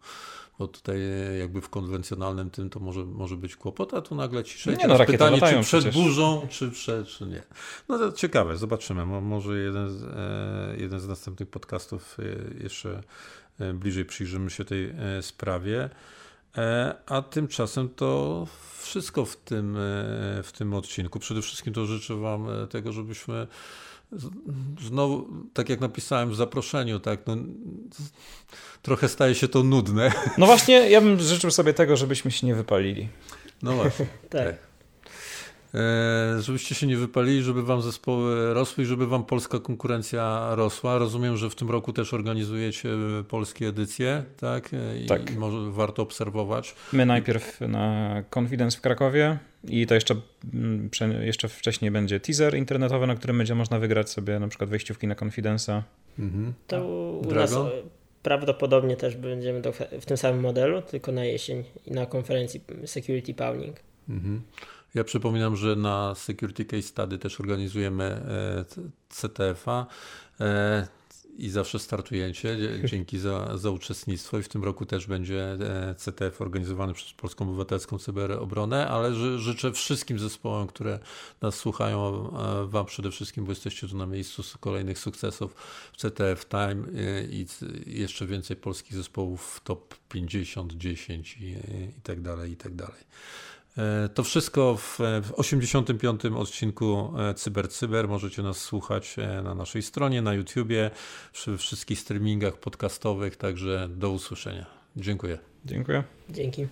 Speaker 2: bo tutaj jakby w konwencjonalnym tym to może, może być kłopot, a tu nagle ciszej.
Speaker 3: Nie, no,
Speaker 2: pytanie, czy przed
Speaker 3: przecież.
Speaker 2: burzą, czy przed, czy nie. No to ciekawe, zobaczymy. Mo- Może jeden z, e, jeden z następnych podcastów e, jeszcze e, bliżej przyjrzymy się tej sprawie. E, A tymczasem to wszystko w tym, e, w tym odcinku. Przede wszystkim to życzę Wam e, tego, żebyśmy znowu, tak jak napisałem w zaproszeniu, tak, no, trochę staje się to nudne.
Speaker 3: No właśnie, ja bym życzył sobie tego, żebyśmy się nie wypalili.
Speaker 2: No właśnie.
Speaker 4: Tak.
Speaker 2: E, żebyście się nie wypalili, żeby wam zespoły rosły i żeby wam polska konkurencja rosła. Rozumiem, że w tym roku też organizujecie polskie edycje, tak? I,
Speaker 3: tak.
Speaker 2: I może warto obserwować.
Speaker 3: My najpierw na Confidence w Krakowie i to jeszcze, mm, jeszcze wcześniej będzie teaser internetowy, na którym będzie można wygrać sobie na przykład wejściówki na Confidence'a.
Speaker 4: Mhm. To u nas prawdopodobnie też będziemy w tym samym modelu, tylko na jesień i na konferencji Security Powning. Mhm.
Speaker 2: Ja przypominam, że na Security Case Study też organizujemy e, CTF-a e, i zawsze startujecie. Dzięki za, za uczestnictwo i w tym roku też będzie e, CTF organizowany przez Polską Obywatelską Cyberobronę, ale życzę wszystkim zespołom, które nas słuchają, Wam przede wszystkim, bo jesteście tu na miejscu kolejnych sukcesów w CTF Time i jeszcze więcej polskich zespołów w top 50, 10 i, i tak dalej, i tak dalej. E, to wszystko w, w 85. odcinku e, Cyber Cyber. Możecie nas słuchać e, na naszej stronie, na YouTubie, przy wszystkich streamingach podcastowych, także do usłyszenia. Dziękuję.
Speaker 3: Dziękuję.
Speaker 4: Dzięki.